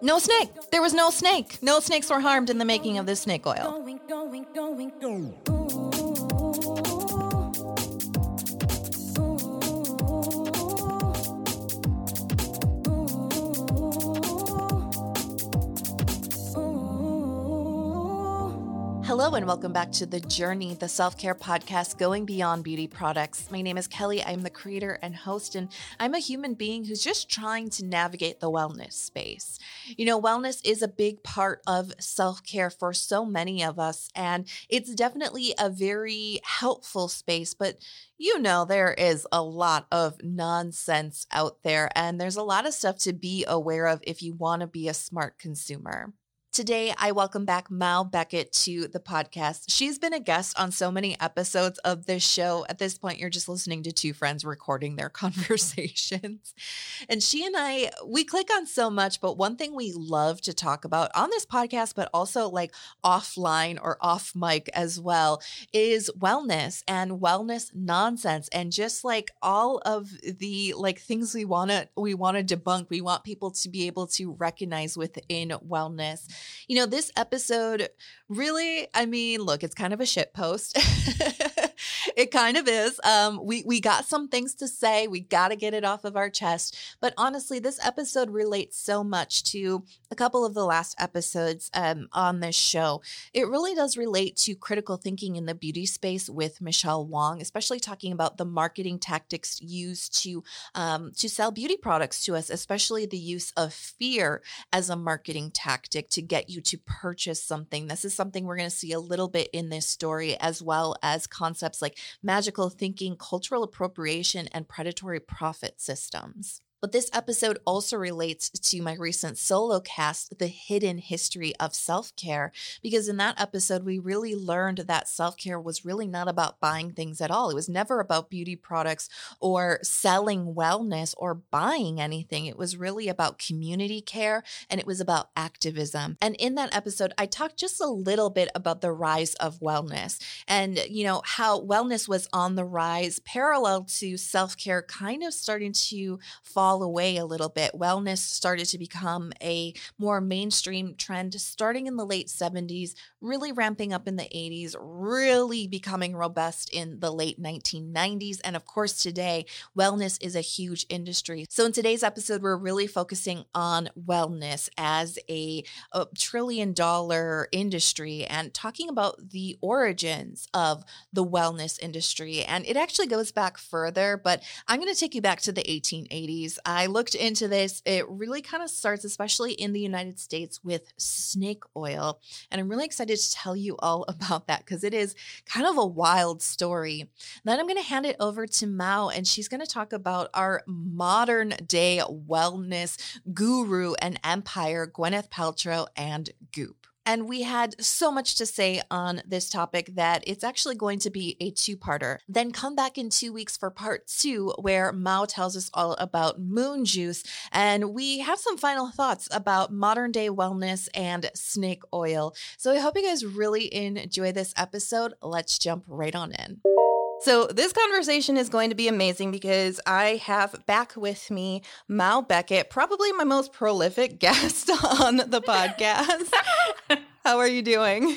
No snake. There was no snake. No snakes were harmed in the making of this snake oil. Hello, and welcome back to The Journey, the self care podcast going beyond beauty products. My name is Kelly. I'm the creator and host, and I'm a human being who's just trying to navigate the wellness space. You know, wellness is a big part of self care for so many of us, and it's definitely a very helpful space, but you know, there is a lot of nonsense out there, and there's a lot of stuff to be aware of if you want to be a smart consumer. Today, I welcome back Mao Beckett to the podcast. She's been a guest on so many episodes of this show. At this point, you're just listening to two friends recording their conversations. And she and I, we click on so much, but one thing we love to talk about on this podcast, but also like offline or off mic as well, is wellness and wellness nonsense and just like all of the like things we want to we want to debunk. We want people to be able to recognize within wellness you know, this episode really, I mean, look, it's kind of a shit post. it kind of is. Um, we we got some things to say. We got to get it off of our chest. But honestly, this episode relates so much to a couple of the last episodes um, on this show. It really does relate to critical thinking in the beauty space with Michelle Wong, especially talking about the marketing tactics used to um, to sell beauty products to us, especially the use of fear as a marketing tactic to get you to purchase something. This is something we're going to see a little bit in this story, as well as concepts like magical thinking, cultural appropriation, and predatory profit systems. But this episode also relates to my recent solo cast, The Hidden History of Self Care, because in that episode, we really learned that self care was really not about buying things at all. It was never about beauty products or selling wellness or buying anything. It was really about community care and it was about activism. And in that episode, I talked just a little bit about the rise of wellness and, you know, how wellness was on the rise parallel to self care kind of starting to fall fall away a little bit. Wellness started to become a more mainstream trend starting in the late 70s, really ramping up in the 80s, really becoming robust in the late 1990s. And of course, today, wellness is a huge industry. So, in today's episode, we're really focusing on wellness as a, a trillion dollar industry and talking about the origins of the wellness industry. And it actually goes back further, but I'm going to take you back to the 1880s. I looked into this. It really kind of starts, especially in the United States, with snake oil. And I'm really excited to tell you all about that because it is kind of a wild story. Then I'm going to hand it over to Mao, and she's going to talk about our modern day wellness guru and empire, Gwyneth Paltrow and Goop. And we had so much to say on this topic that it's actually going to be a two parter. Then come back in two weeks for part two, where Mao tells us all about moon juice. And we have some final thoughts about modern day wellness and snake oil. So I hope you guys really enjoy this episode. Let's jump right on in. So, this conversation is going to be amazing because I have back with me Mao Beckett, probably my most prolific guest on the podcast. How are you doing?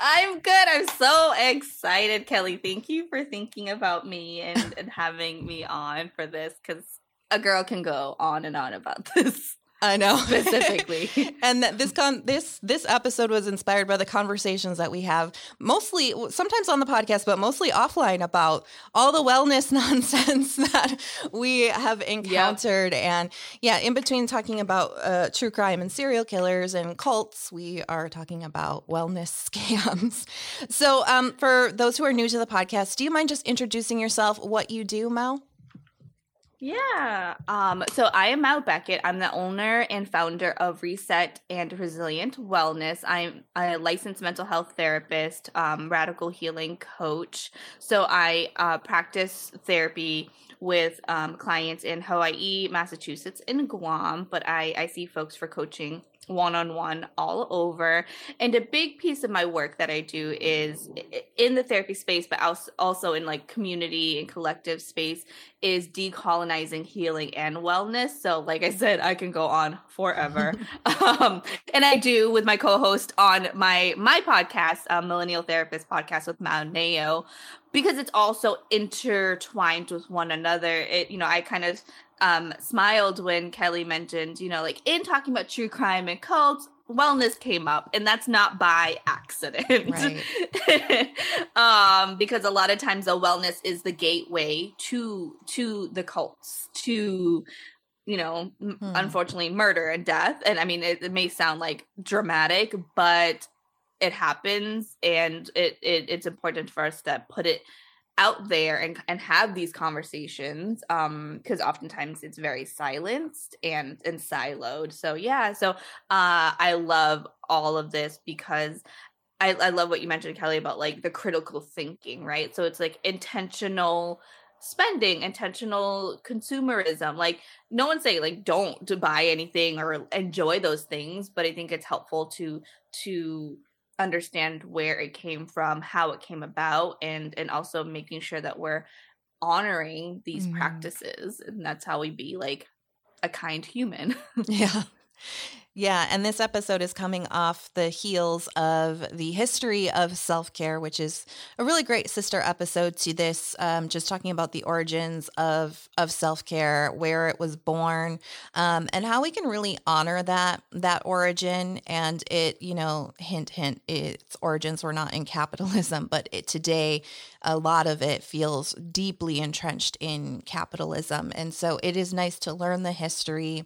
I'm good. I'm so excited, Kelly. Thank you for thinking about me and, and having me on for this because a girl can go on and on about this. I know specifically. and this con this this episode was inspired by the conversations that we have mostly sometimes on the podcast but mostly offline about all the wellness nonsense that we have encountered yep. and yeah, in between talking about uh, true crime and serial killers and cults, we are talking about wellness scams. So, um, for those who are new to the podcast, do you mind just introducing yourself, what you do, Mao? Yeah. Um, so I am Mao Beckett. I'm the owner and founder of Reset and Resilient Wellness. I'm a licensed mental health therapist, um, radical healing coach. So I uh, practice therapy with um, clients in Hawaii, Massachusetts, and Guam, but I, I see folks for coaching one on one all over. And a big piece of my work that I do is in the therapy space, but also in like community and collective space is decolonizing healing and wellness. So, like I said, I can go on forever. um, and I do with my co-host on my my podcast, uh, Millennial Therapist Podcast with Mao Neo, because it's also intertwined with one another. It, you know, I kind of um, smiled when Kelly mentioned, you know, like in talking about true crime and cults, wellness came up, and that's not by accident. Right. um, because a lot of times the wellness is the gateway to to the cults, to you know, hmm. unfortunately, murder and death. And I mean, it, it may sound like dramatic, but it happens, and it, it it's important for us to put it out there and and have these conversations um because oftentimes it's very silenced and and siloed. So yeah so uh i love all of this because I, I love what you mentioned kelly about like the critical thinking right? So it's like intentional spending intentional consumerism. Like no one's saying like don't buy anything or enjoy those things but i think it's helpful to to understand where it came from, how it came about, and and also making sure that we're honoring these mm-hmm. practices, and that's how we be like a kind human. yeah. Yeah, and this episode is coming off the heels of the history of self care, which is a really great sister episode to this, um, just talking about the origins of of self care, where it was born, um, and how we can really honor that that origin. And it, you know, hint hint, its origins were not in capitalism, but it, today a lot of it feels deeply entrenched in capitalism, and so it is nice to learn the history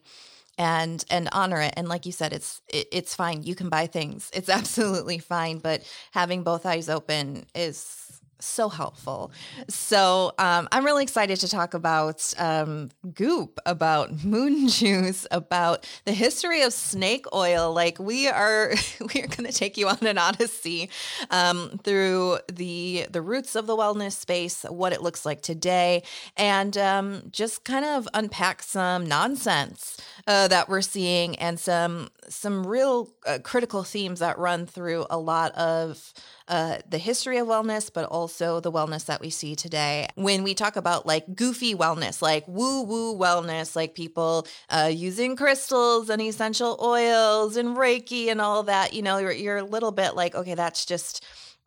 and and honor it and like you said it's it, it's fine you can buy things it's absolutely fine but having both eyes open is so helpful. So um, I'm really excited to talk about um, Goop, about moon juice, about the history of snake oil. Like we are, we are going to take you on an odyssey um, through the the roots of the wellness space, what it looks like today, and um, just kind of unpack some nonsense uh, that we're seeing and some some real uh, critical themes that run through a lot of uh, the history of wellness, but also the wellness that we see today. When we talk about like goofy wellness, like woo woo wellness, like people uh, using crystals and essential oils and Reiki and all that, you know, you're, you're a little bit like, okay, that's just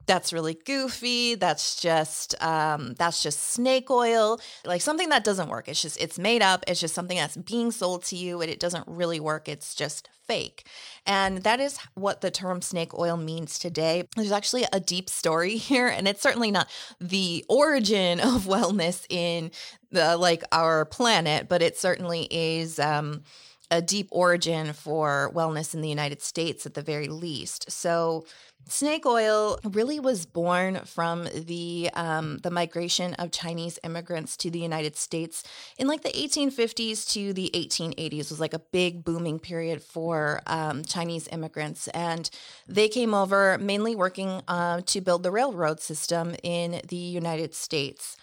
that's really goofy that's just um, that's just snake oil like something that doesn't work. It's just it's made up it's just something that's being sold to you and it doesn't really work it's just fake. And that is what the term snake oil means today. There's actually a deep story here and it's certainly not the origin of wellness in the like our planet but it certainly is um, a deep origin for wellness in the United States at the very least. So Snake oil really was born from the um, the migration of Chinese immigrants to the United States in like the 1850s to the 1880s. Was like a big booming period for um, Chinese immigrants, and they came over mainly working uh, to build the railroad system in the United States.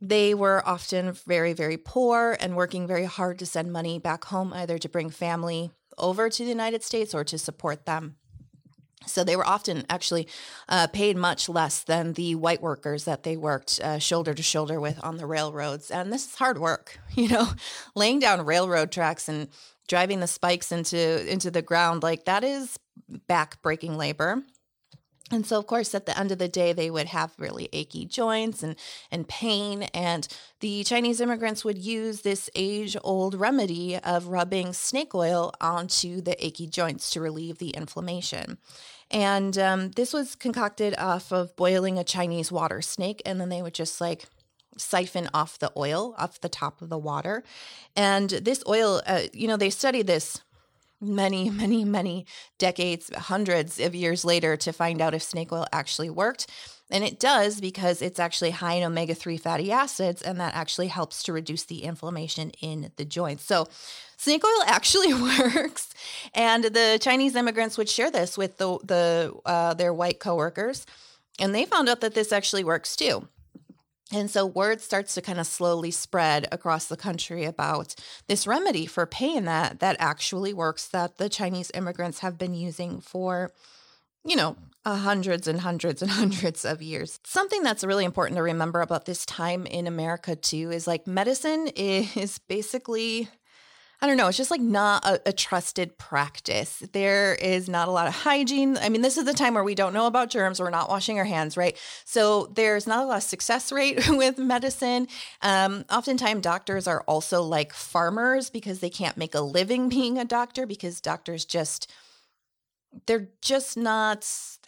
They were often very, very poor and working very hard to send money back home, either to bring family over to the United States or to support them. So they were often actually uh, paid much less than the white workers that they worked uh, shoulder to shoulder with on the railroads. And this is hard work, you know, laying down railroad tracks and driving the spikes into into the ground like that is back breaking labor. And so, of course, at the end of the day, they would have really achy joints and, and pain. And the Chinese immigrants would use this age old remedy of rubbing snake oil onto the achy joints to relieve the inflammation. And um, this was concocted off of boiling a Chinese water snake. And then they would just like siphon off the oil off the top of the water. And this oil, uh, you know, they studied this many, many, many decades, hundreds of years later to find out if snake oil actually worked. And it does because it's actually high in omega 3 fatty acids, and that actually helps to reduce the inflammation in the joints. So, snake oil actually works. And the Chinese immigrants would share this with the, the uh, their white coworkers, and they found out that this actually works too. And so word starts to kind of slowly spread across the country about this remedy for pain that that actually works that the Chinese immigrants have been using for you know, uh, hundreds and hundreds and hundreds of years. Something that's really important to remember about this time in America too is like medicine is basically I don't know, it's just like not a, a, trusted practice. There is not a lot of hygiene. I mean, this is the time where we don't know about germs, we're not washing our hands, right? So there's not a lot of success rate with medicine. Um, oftentimes, doctors are also like farmers because they can't make a living being a doctor because doctors just they're just not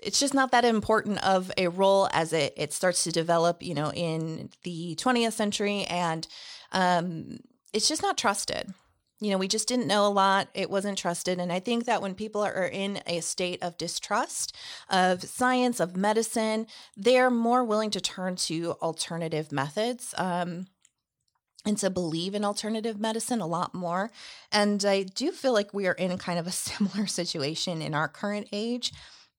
it's just not that important of a role as it it starts to develop you know in the 20th century and um it's just not trusted you know, we just didn't know a lot. It wasn't trusted. And I think that when people are in a state of distrust of science, of medicine, they're more willing to turn to alternative methods. Um, and to believe in alternative medicine a lot more. And I do feel like we are in kind of a similar situation in our current age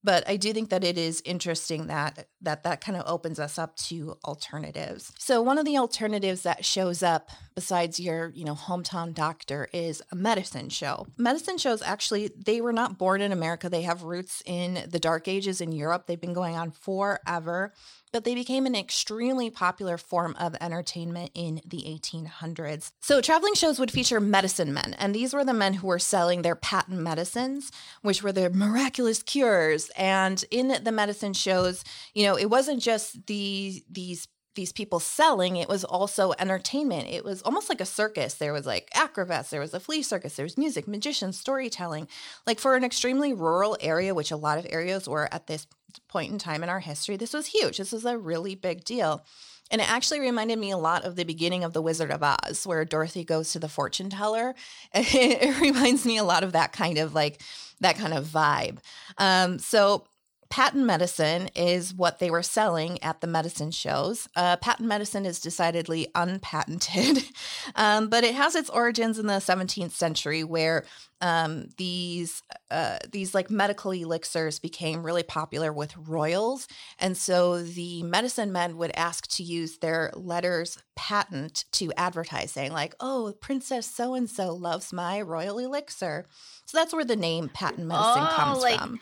but I do think that it is interesting that that that kind of opens us up to alternatives. So one of the alternatives that shows up besides your, you know, hometown doctor is a medicine show. Medicine shows actually they were not born in America. They have roots in the dark ages in Europe. They've been going on forever but they became an extremely popular form of entertainment in the 1800s. So, traveling shows would feature medicine men, and these were the men who were selling their patent medicines, which were their miraculous cures. And in the medicine shows, you know, it wasn't just the these these people selling, it was also entertainment. It was almost like a circus. There was like acrobats, there was a flea circus, there was music, magicians, storytelling. Like for an extremely rural area, which a lot of areas were at this point in time in our history, this was huge. This was a really big deal. And it actually reminded me a lot of the beginning of The Wizard of Oz, where Dorothy goes to the fortune teller. It, reminds me a lot of that kind of like that kind of vibe. Um, so patent medicine is what they were selling at the medicine shows. Uh, patent medicine is decidedly unpatented, um, but it has its origins in the 17th century, where um, these uh, these like medical elixirs became really popular with royals, and so the medicine men would ask to use their letters patent to advertise, saying like, "Oh, Princess so and so loves my royal elixir." So that's where the name patent medicine oh, comes like- from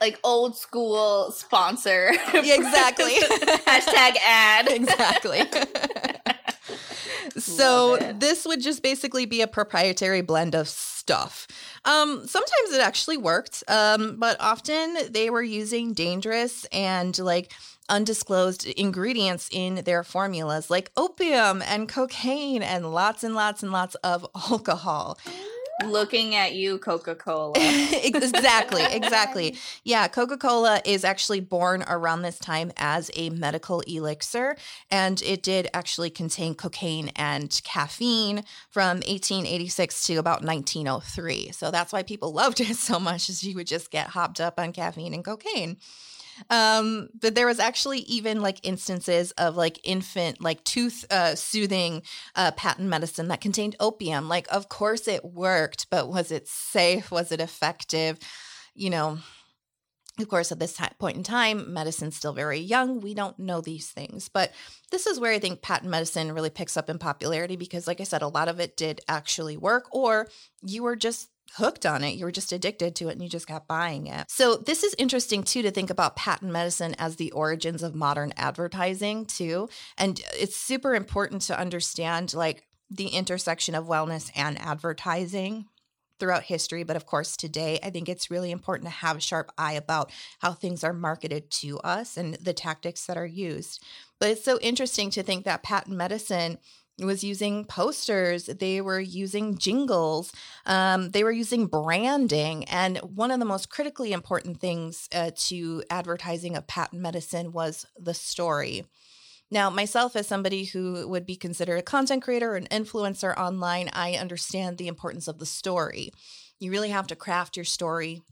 like old school sponsor. exactly. Hashtag ad. Exactly. so this would just basically be a proprietary blend of stuff. Um, sometimes it actually worked, um, but often they were using dangerous and like undisclosed ingredients in their formulas, like opium and cocaine and lots and lots and lots of alcohol looking at you coca-cola. Exactly exactly. Yeah coca-cola is actually born around this time as a medical elixir and it did actually contain cocaine and caffeine from 1886 to about 1903 so that's why people loved it so much as you would just get hopped up on caffeine and cocaine um, but there was actually even like instances of like infant, like tooth uh, soothing uh, patent medicine that contained opium. Like, of course it worked, but was it safe? Was it effective? You know, of course, at this point in time, medicine's still very young. We don't know these things. But this is where I think patent medicine really picks up in popularity because, like I said, a lot of it did actually work, or you were just hooked on it. You were just addicted to it and you just kept buying it. So, this is interesting too to think about patent medicine as the origins of modern advertising too. And it's super important to understand like the intersection of wellness and advertising throughout history. But of course, today, I think it's really important to have a sharp eye about how things are marketed to us and the tactics that are used. But it's so interesting to think that patent medicine was using posters, they were using jingles, um, they were using branding. And one of the most critically important things uh, to advertising of patent medicine was the story. Now, myself, as somebody who would be considered a content creator or an influencer online, I understand the importance of the story. You really have to craft your story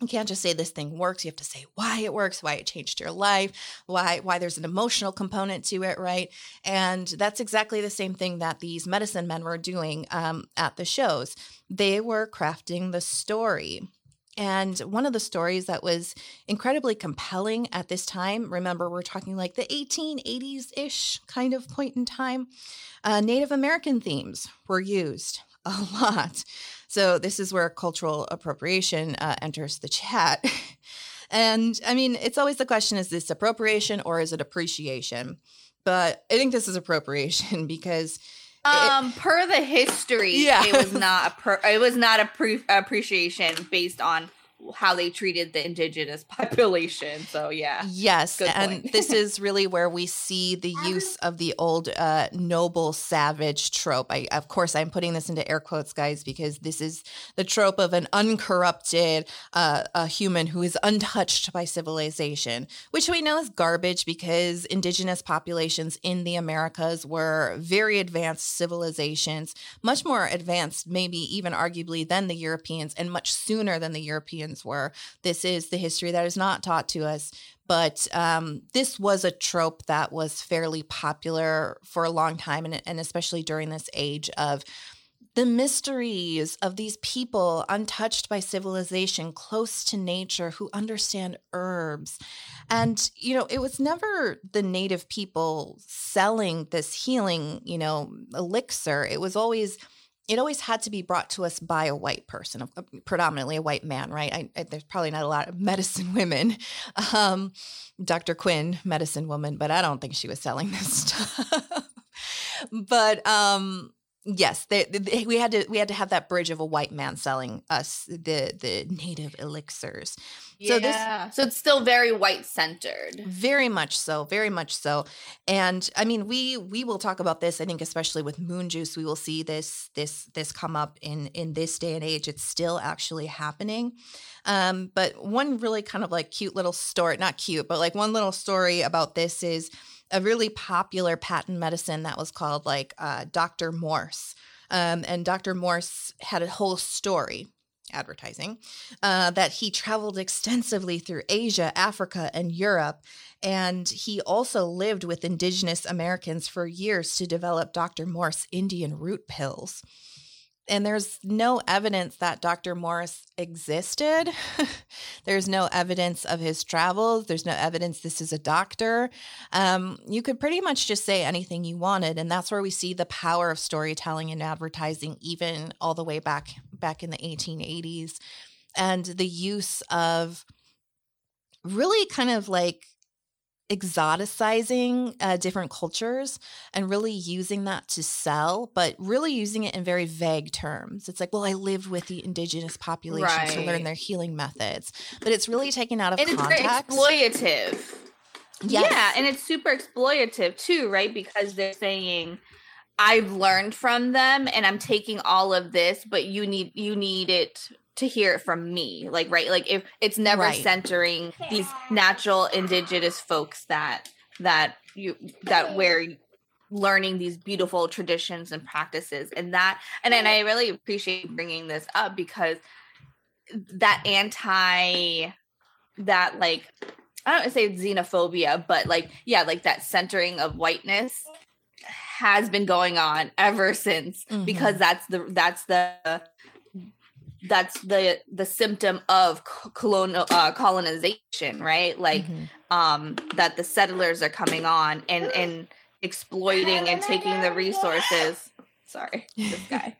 you can't just say this thing works you have to say why it works why it changed your life why why there's an emotional component to it right? And that's exactly the same thing that these medicine men were doing um, at the shows. They were crafting the story. And one of the stories that was incredibly compelling at this time, remember, we're talking like the 1880s ish kind of point in time, uh, Native American themes were used a lot. So, this is where cultural appropriation uh, enters the chat. and I mean, it's always the question is this appropriation or is it appreciation? But I think this is appropriation because um, it, per the history, yeah. it was not a per, it was not a pre- appreciation based on how they treated the indigenous population. So yeah. Yes, and this is really where we see the use of the old uh, noble savage trope. I of course I'm putting this into air quotes, guys, because this is the trope of an uncorrupted uh, a human who is untouched by civilization, which we know is garbage because indigenous populations in the Americas were very advanced civilizations, much more advanced, maybe even arguably than the Europeans, and much sooner than the Europeans were. This is the history that is not taught to us. But um, this was a trope that was fairly popular for a long time, and, and especially during this age of the mysteries of these people untouched by civilization, close to nature, who understand herbs. And, you know, it was never the native people selling this healing, you know, elixir. It was always it always had to be brought to us by a white person, predominantly a white man, right? I, I, there's probably not a lot of medicine women. Um, Dr. Quinn, medicine woman, but I don't think she was selling this stuff. but um, yes, they, they, we had to we had to have that bridge of a white man selling us the the native elixirs. Yeah. So this so it's still very white centered. Very much so, very much so. And I mean, we we will talk about this. I think especially with moon juice, we will see this this this come up in in this day and age. It's still actually happening. Um, but one really kind of like cute little story, not cute, but like one little story about this is a really popular patent medicine that was called like uh, Dr. Morse. Um, and Dr. Morse had a whole story advertising uh, that he traveled extensively through Asia, Africa, and Europe. And he also lived with indigenous Americans for years to develop Dr. Morse Indian root pills and there's no evidence that Dr. Morse existed. there's no evidence of his travels. There's no evidence this is a doctor. Um, you could pretty much just say anything you wanted, and that's where we see the power of storytelling and advertising, even all the way back back in the 1880s, and the use of really kind of like exoticizing uh, different cultures and really using that to sell, but really using it in very vague terms. It's like, well, I lived with the indigenous population right. to learn their healing methods, but it's really taken out of and context. It's exploitative. Yes. Yeah, and it's super exploitative too, right? Because they're saying I've learned from them and I'm taking all of this, but you need you need it to hear it from me like right like if it's never right. centering these natural indigenous folks that that you that we're learning these beautiful traditions and practices and that and and I really appreciate bringing this up because that anti that like I don't want to say xenophobia but like yeah like that centering of whiteness has been going on ever since mm-hmm. because that's the that's the that's the the symptom of colonial uh, colonization right like mm-hmm. um that the settlers are coming on and and exploiting and taking the resources sorry this guy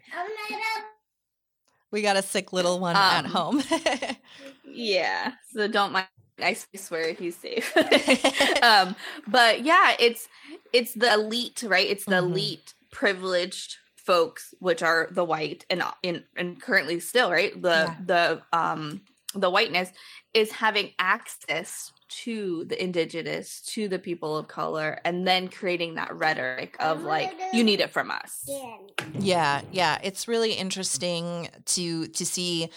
we got a sick little one um, at home yeah so don't mind I swear he's safe. um, but yeah, it's it's the elite, right? It's the mm-hmm. elite privileged folks which are the white and in and currently still right? The yeah. the um the whiteness is having access to the indigenous to the people of color and then creating that rhetoric of like you need it from us. Yeah yeah. It's really interesting to to see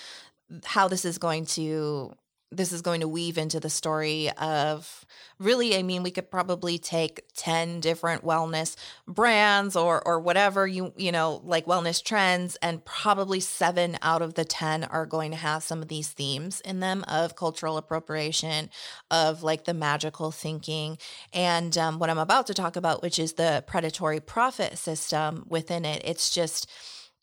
how this is going to this is going to weave into the story of really i mean we could probably take 10 different wellness brands or or whatever you you know like wellness trends and probably 7 out of the 10 are going to have some of these themes in them of cultural appropriation of like the magical thinking. And um, what i'm about to talk about which is the predatory profit system within it it's just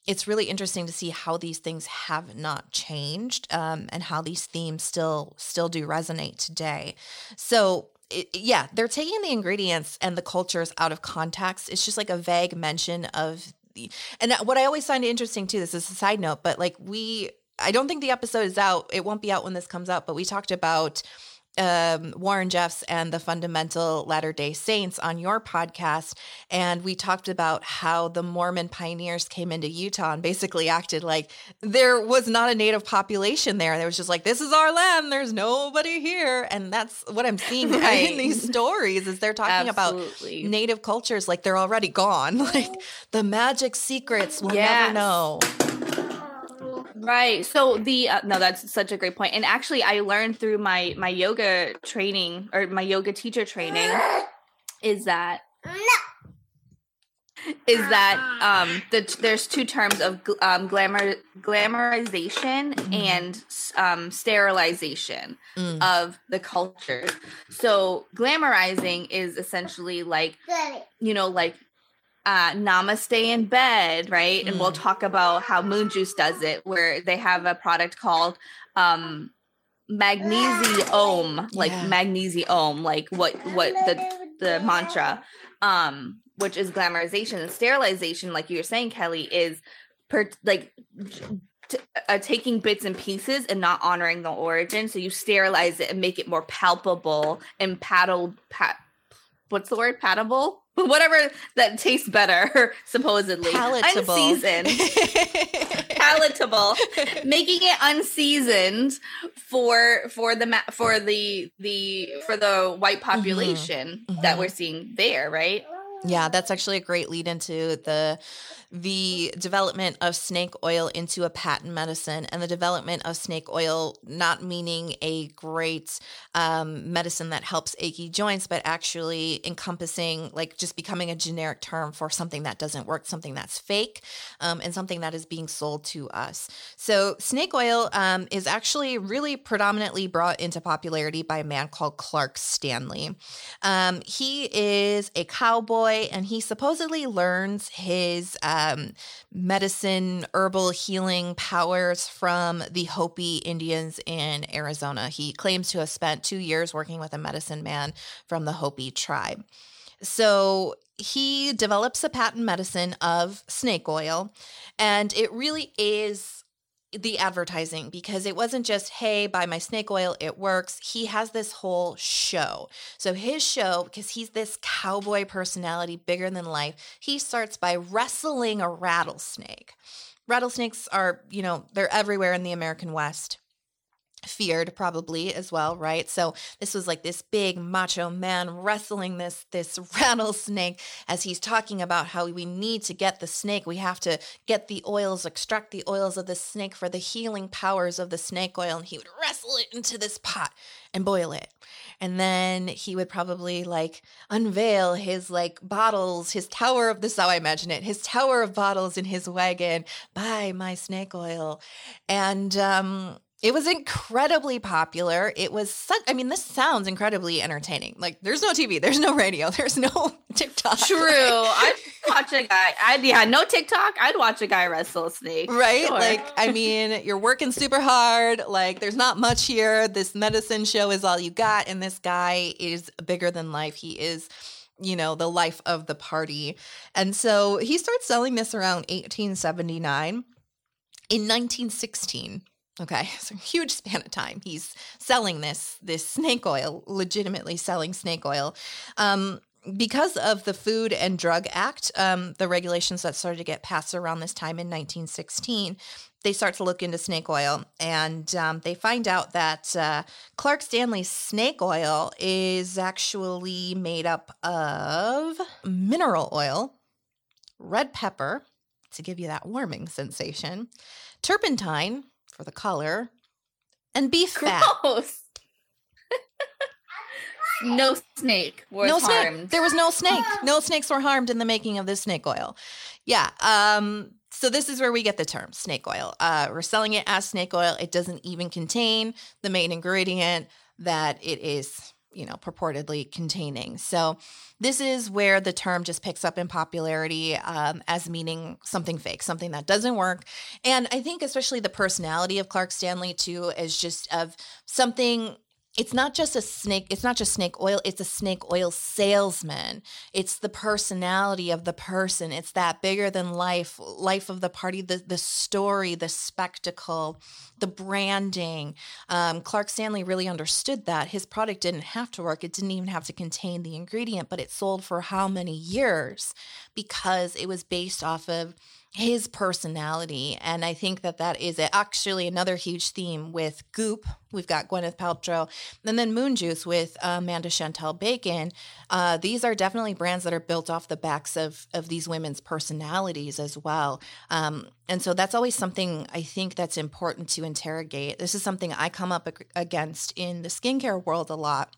it's really interesting to see how these things have not changed um, and how these themes still still do resonate today. So it, yeah, they're taking the ingredients and the cultures out of context. It's just like a vague mention of the, and what I always find interesting too. This is a side note, but like we, I don't think the episode is out. It won't be out when this comes out, but we talked about um, Warren Jeffs and the Fundamental Latter day Saints on your podcast. And we talked about how the Mormon pioneers came into Utah and basically acted like there was not a native population there. There was just like, this is our land. There's nobody here. And that's what I'm seeing right. in these stories is they're talking Absolutely. about native cultures like they're already gone. Like the magic secrets we'll yes. never know. Right. So the uh, no, that's such a great point. And actually, I learned through my my yoga training or my yoga teacher training is that is that um the, there's two terms of um glamour glamorization mm. and um sterilization mm. of the culture. So glamorizing is essentially like you know like uh, Namaste in bed, right? Mm. And we'll mm. talk about how Moon Juice does it, where they have a product called um, Magnesi-Om, like yeah. Magnesi-Om, like what what the the mantra, um, which is glamorization and sterilization, like you were saying, Kelly, is per like T- uh, taking bits and pieces and not honoring the origin. So you sterilize it and make it more palpable and paddle, pat, what's the word? Paddable? whatever that tastes better, supposedly palatable, unseasoned, palatable, making it unseasoned for for the for the the for the white mm-hmm. population mm-hmm. that we're seeing there, right? Yeah, that's actually a great lead into the the development of snake oil into a patent medicine and the development of snake oil not meaning a great um, medicine that helps achy joints, but actually encompassing like just becoming a generic term for something that doesn't work, something that's fake, um, and something that is being sold to us. So, snake oil um, is actually really predominantly brought into popularity by a man called Clark Stanley. Um, he is a cowboy and he supposedly learns his. Um, medicine, herbal healing powers from the Hopi Indians in Arizona. He claims to have spent two years working with a medicine man from the Hopi tribe. So he develops a patent medicine of snake oil, and it really is the advertising because it wasn't just, hey, buy my snake oil, it works. He has this whole show. So his show, because he's this cowboy personality, bigger than life, he starts by wrestling a rattlesnake. Rattlesnakes are, you know, they're everywhere in the American West feared probably as well right? So this was like this big macho man wrestling this this rattlesnake as he's talking about how we need to get the snake. We have to get the oils extract the oils of the snake for the healing powers of the snake oil and he would wrestle it into this pot and boil it. And then he would probably like unveil his like bottles his tower of this how i imagine it his tower of bottles in his wagon buy my snake oil. And um it was incredibly popular. It was such, I mean, this sounds incredibly entertaining. Like, there's no TV, there's no radio, there's no TikTok. True. I'd watch a guy, I'd, yeah, no TikTok. I'd watch a guy wrestle a snake. Right? Sure. Like, I mean, you're working super hard. Like, there's not much here. This medicine show is all you got. And this guy is bigger than life. He is you know, the life of the party. And so he starts selling this around 1879. In 1916, Okay, so huge span of time. He's selling this this snake oil, legitimately selling snake oil. Um, because of the Food and Drug Act, um, the regulations that started to get passed around this time in 1916, they start to look into snake oil and um, they find out that uh, Clark Stanley's snake oil is actually made up of mineral oil, red pepper to give you that warming sensation, turpentine, for the color, and beef Gross. fat. no snake was no harmed. There was no snake. No snakes were harmed in the making of this snake oil. Yeah. Um, so this is where we get the term snake oil. Uh, we're selling it as snake oil. It doesn't even contain the main ingredient that it is you know, purportedly containing. So this is where the term just picks up in popularity um, as meaning something fake, something that doesn't work. And I think especially the personality of Clark Stanley too is just of something it's not just a snake it's not just snake oil it's a snake oil salesman. It's the personality of the person. It's that bigger than life life of the party the, the story the spectacle the branding. Um, clark stanley really understood that. His product didn't have to work. It didn't even have to contain the ingredient but it sold for how many years? Because it was based off of his personality. And I think that that is actually another huge theme with Goop. We've got Gwyneth Paltrow, and then Moon Juice with uh, Amanda Chantal Bacon. Uh, these are definitely brands that are built off the backs of of these women's personalities as well. Um, and so that's always something I think that's important to interrogate. This is something I come up against in the skincare world a lot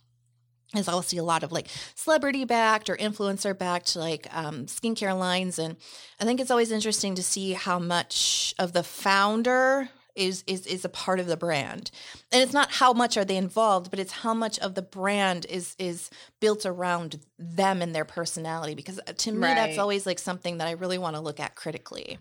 is I'll see a lot of like celebrity backed or influencer backed like um, skincare lines, and I think it's always interesting to see how much of the founder is is is a part of the brand, and it's not how much are they involved, but it's how much of the brand is is built around them and their personality. Because uh, to me, right. that's always like something that I really want to look at critically.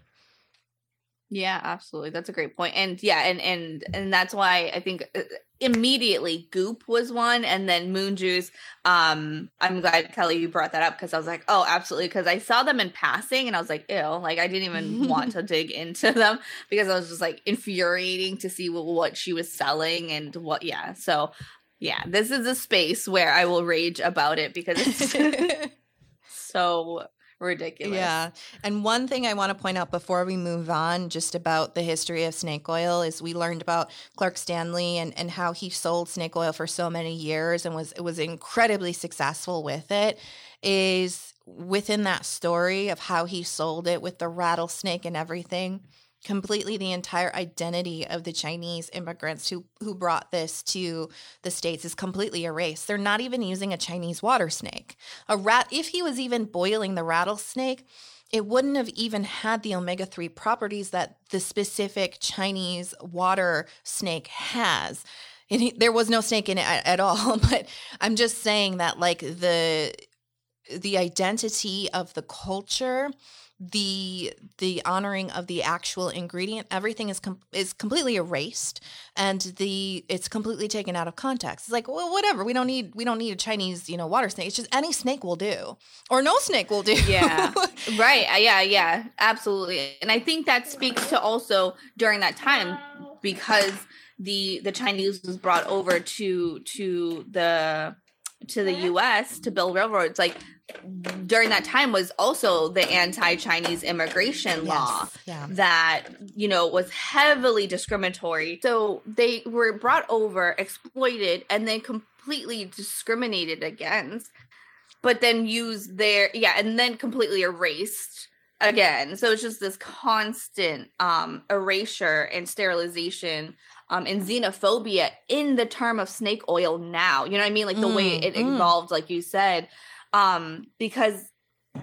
Yeah, absolutely. That's a great point. And yeah, and and and that's why I think uh, immediately Goop was one and then Moon Juice. Um I'm glad Kelly you brought that up because I was like, "Oh, absolutely" because I saw them in passing and I was like, "Ew." Like I didn't even want to dig into them because I was just like infuriating to see what, what she was selling and what yeah. So, yeah, this is a space where I will rage about it because it's so ridiculous. Yeah. And one thing I want to point out before we move on, just about the history of snake oil, is we learned about Clark Stanley and, and how he sold snake oil for so many years and was was incredibly successful with it. Is within that story of how he sold it with the rattlesnake and everything completely the entire identity of the Chinese immigrants who who brought this to the states is completely erased. They're not even using a Chinese water snake. A rat if he was even boiling the rattlesnake, it wouldn't have even had the omega 3 properties that the specific Chinese water snake has. He, there was no snake in it at, at all, but I'm just saying that like the the identity of the culture the the honoring of the actual ingredient everything is com- is completely erased and the it's completely taken out of context. It's like well whatever we don't need we don't need a chinese you know water snake. It's just any snake will do or no snake will do. Yeah. Right. Uh, yeah yeah. Absolutely. And i think that speaks to also during that time because the the chinese was brought over to to the to the US to build railroads like during that time was also the anti-Chinese immigration yes, law yeah. that you know was heavily discriminatory. So they were brought over, exploited, and then completely discriminated against, but then used their yeah, and then completely erased again. So it's just this constant um erasure and sterilization um, and xenophobia in the term of snake oil now. You know what I mean? Like the mm, way it mm. evolved, like you said um, because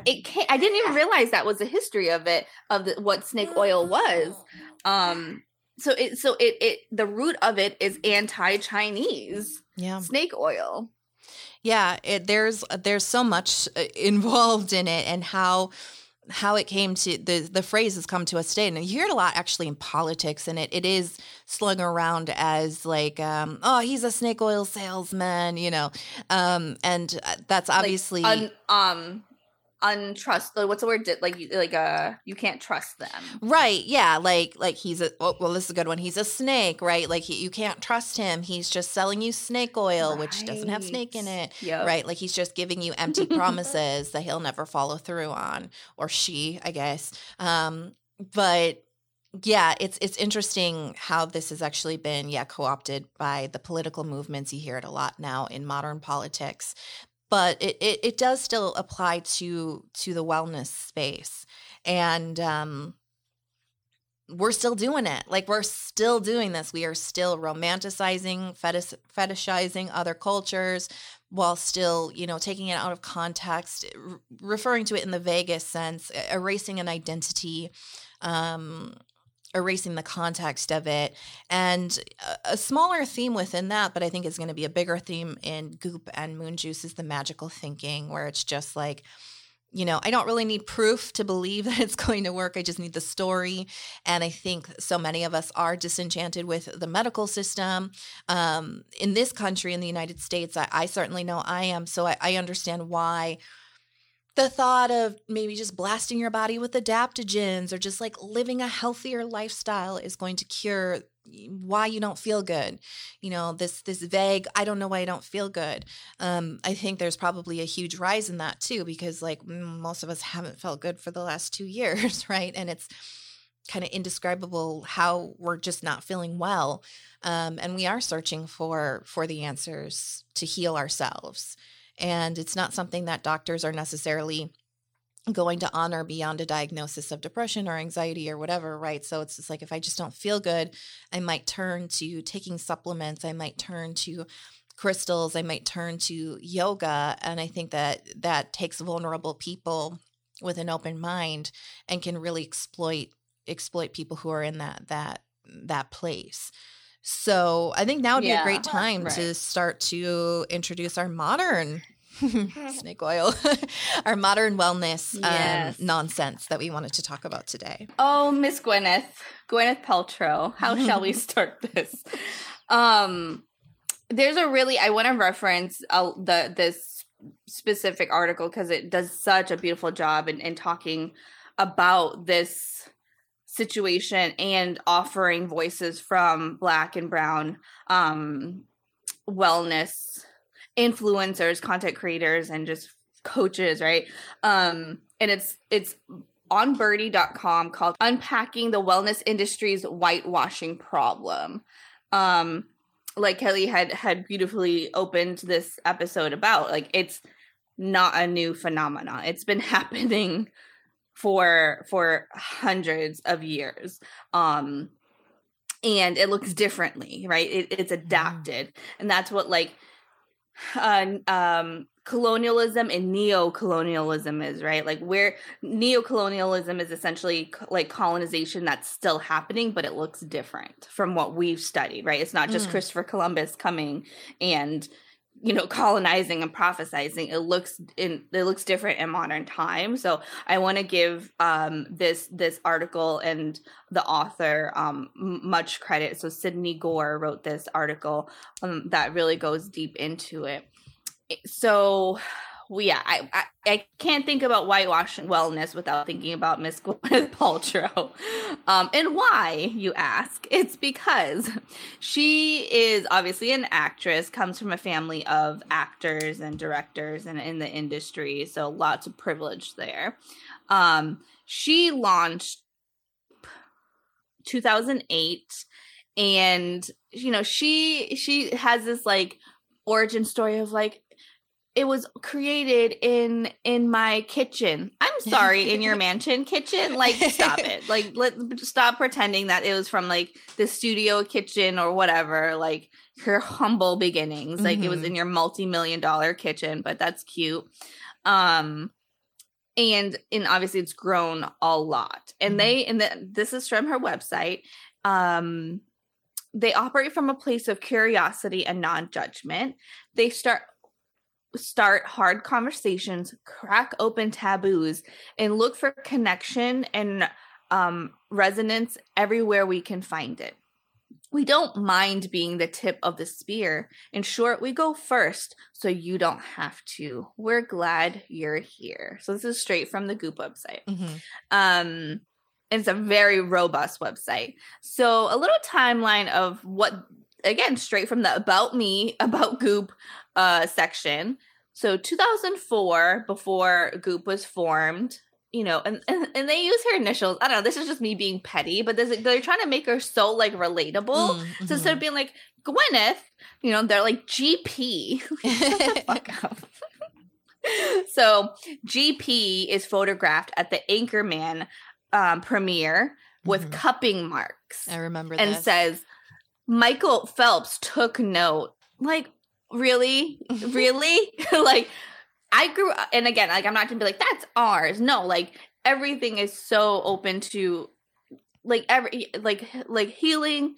it can't, I didn't even realize that was the history of it of the, what snake oil was. Um, so it so it it the root of it is anti-Chinese. Yeah, snake oil. Yeah, it, there's there's so much uh, involved in it, and how how it came to the the phrase has come to us today and you hear it a lot actually in politics and it, it is slung around as like um, oh he's a snake oil salesman you know? Um, and uh, that's obviously like un, um untrust what's the word? Like like uh you can't trust them. Right yeah like like he's a oh, well this is a good one. He's a snake right? Like he, you can't trust him. He's just selling you snake oil right. which doesn't have snake in it yep. right? Like he's just giving you empty promises that he'll never follow through on or she i guess. Um but yeah, it's it's interesting how this has actually been yeah co-opted by the political movements. You hear it a lot now in modern politics but it, it, it does still apply to to the wellness space. And um we're still doing it. Like we're still doing this. We are still romanticizing fetish, fetishizing other cultures while still you know taking it out of context referring to it in the vaguest sense erasing an identity um erasing the context of it and a, smaller theme within that but i think is going to be a bigger theme in goop and moon juice is the magical thinking where it's just like you know, I don't really need proof to believe that it's going to work. I just need the story. And I think so many of us are disenchanted with the medical system. Um, in this country, in the United States, I, I certainly know I am. So I, I understand why the thought of maybe just blasting your body with adaptogens or just like living a healthier lifestyle is going to cure why you don't feel good. You know this this vague i don't know why i don't feel good. Um i think there's probably a huge rise in that too because like most of us haven't felt good for the last 2 years right? And it's kind of indescribable how we're just not feeling well um and we are searching for for the answers to heal ourselves and it's not something that doctors are necessarily going to honor beyond a diagnosis of depression or anxiety or whatever, right? So it's just like if I just don't feel good, I might turn to taking supplements, I might turn to crystals, I might turn to yoga, and I think that that takes vulnerable people with an open mind and can really exploit exploit people who are in that that that place. So I think now would yeah, be a great time right. to start to introduce our modern snake oil, our modern wellness um, yes. um, nonsense that we wanted to talk about today. Oh, Miss Gwyneth, Gwyneth Paltrow, how shall we start this? Um, there's a really I want to reference uh, the this specific article because it does such a beautiful job in, in talking about this situation and offering voices from black and brown um wellness influencers, content creators, and just coaches, right? Um, and it's it's on byrdie.com called Unpacking the Wellness Industry's Whitewashing Problem. Um, like Kelly had had beautifully opened this episode about, like it's not a new phenomenon. It's been happening for for hundreds of years. Um and it looks differently, right? It, it's mm-hmm. adapted. And that's what like uh, um, colonialism and neo-colonialism is right like where neo-colonialism is essentially like colonization that's still happening but it looks different from what we've studied right it's not just mm. christopher columbus coming and you know colonizing and prophesizing it looks in it looks different in modern times. So i want to give um this this article and the author um much credit. So sydney gore wrote this article um, that really goes deep into it. So well, yeah, I, I, I can't think about whitewashing wellness without thinking about Miss Gwyneth Paltrow. Um, and why, you ask? It's because she is obviously an actress, comes from a family of actors and directors and in the industry, so lots of privilege there. Um, she launched 2008 and you know she she has this like origin story of like it was created in in my kitchen. I'm sorry, in your mansion kitchen. Like, stop it. Like, let stop pretending that it was from like the studio kitchen or whatever. Like her humble beginnings. Like mm-hmm. it was mm-hmm. in your multi-million dollar kitchen, but that's cute. Um and and obviously it's grown a lot. And mm-hmm. they and the, this is from her website. Um they operate from a place of curiosity and non-judgment. They start start hard conversations, crack open taboos, and look for connection and um, resonance everywhere we can find it. We don't mind being the tip of the spear. In short, we go first so you don't have to. We're glad you're here. So this is straight from the Goop website. Mm-hmm. Um, it's a very robust website. So a little timeline of what again straight from the about me about goop uh section so 2004 before goop was formed you know and, and, and they use her initials i don't know this is just me being petty but this, they're trying to make her so like relatable mm-hmm. so instead of mm-hmm. being like gwyneth you know they're like gp fuck up so gp is photographed at the anchorman um, premiere with mm-hmm. cupping marks i remember that and this. says Michael Phelps took note. Like, really? really? like, I grew up, and again, like, I'm not gonna be like, that's ours. No, like, everything is so open to like every like like healing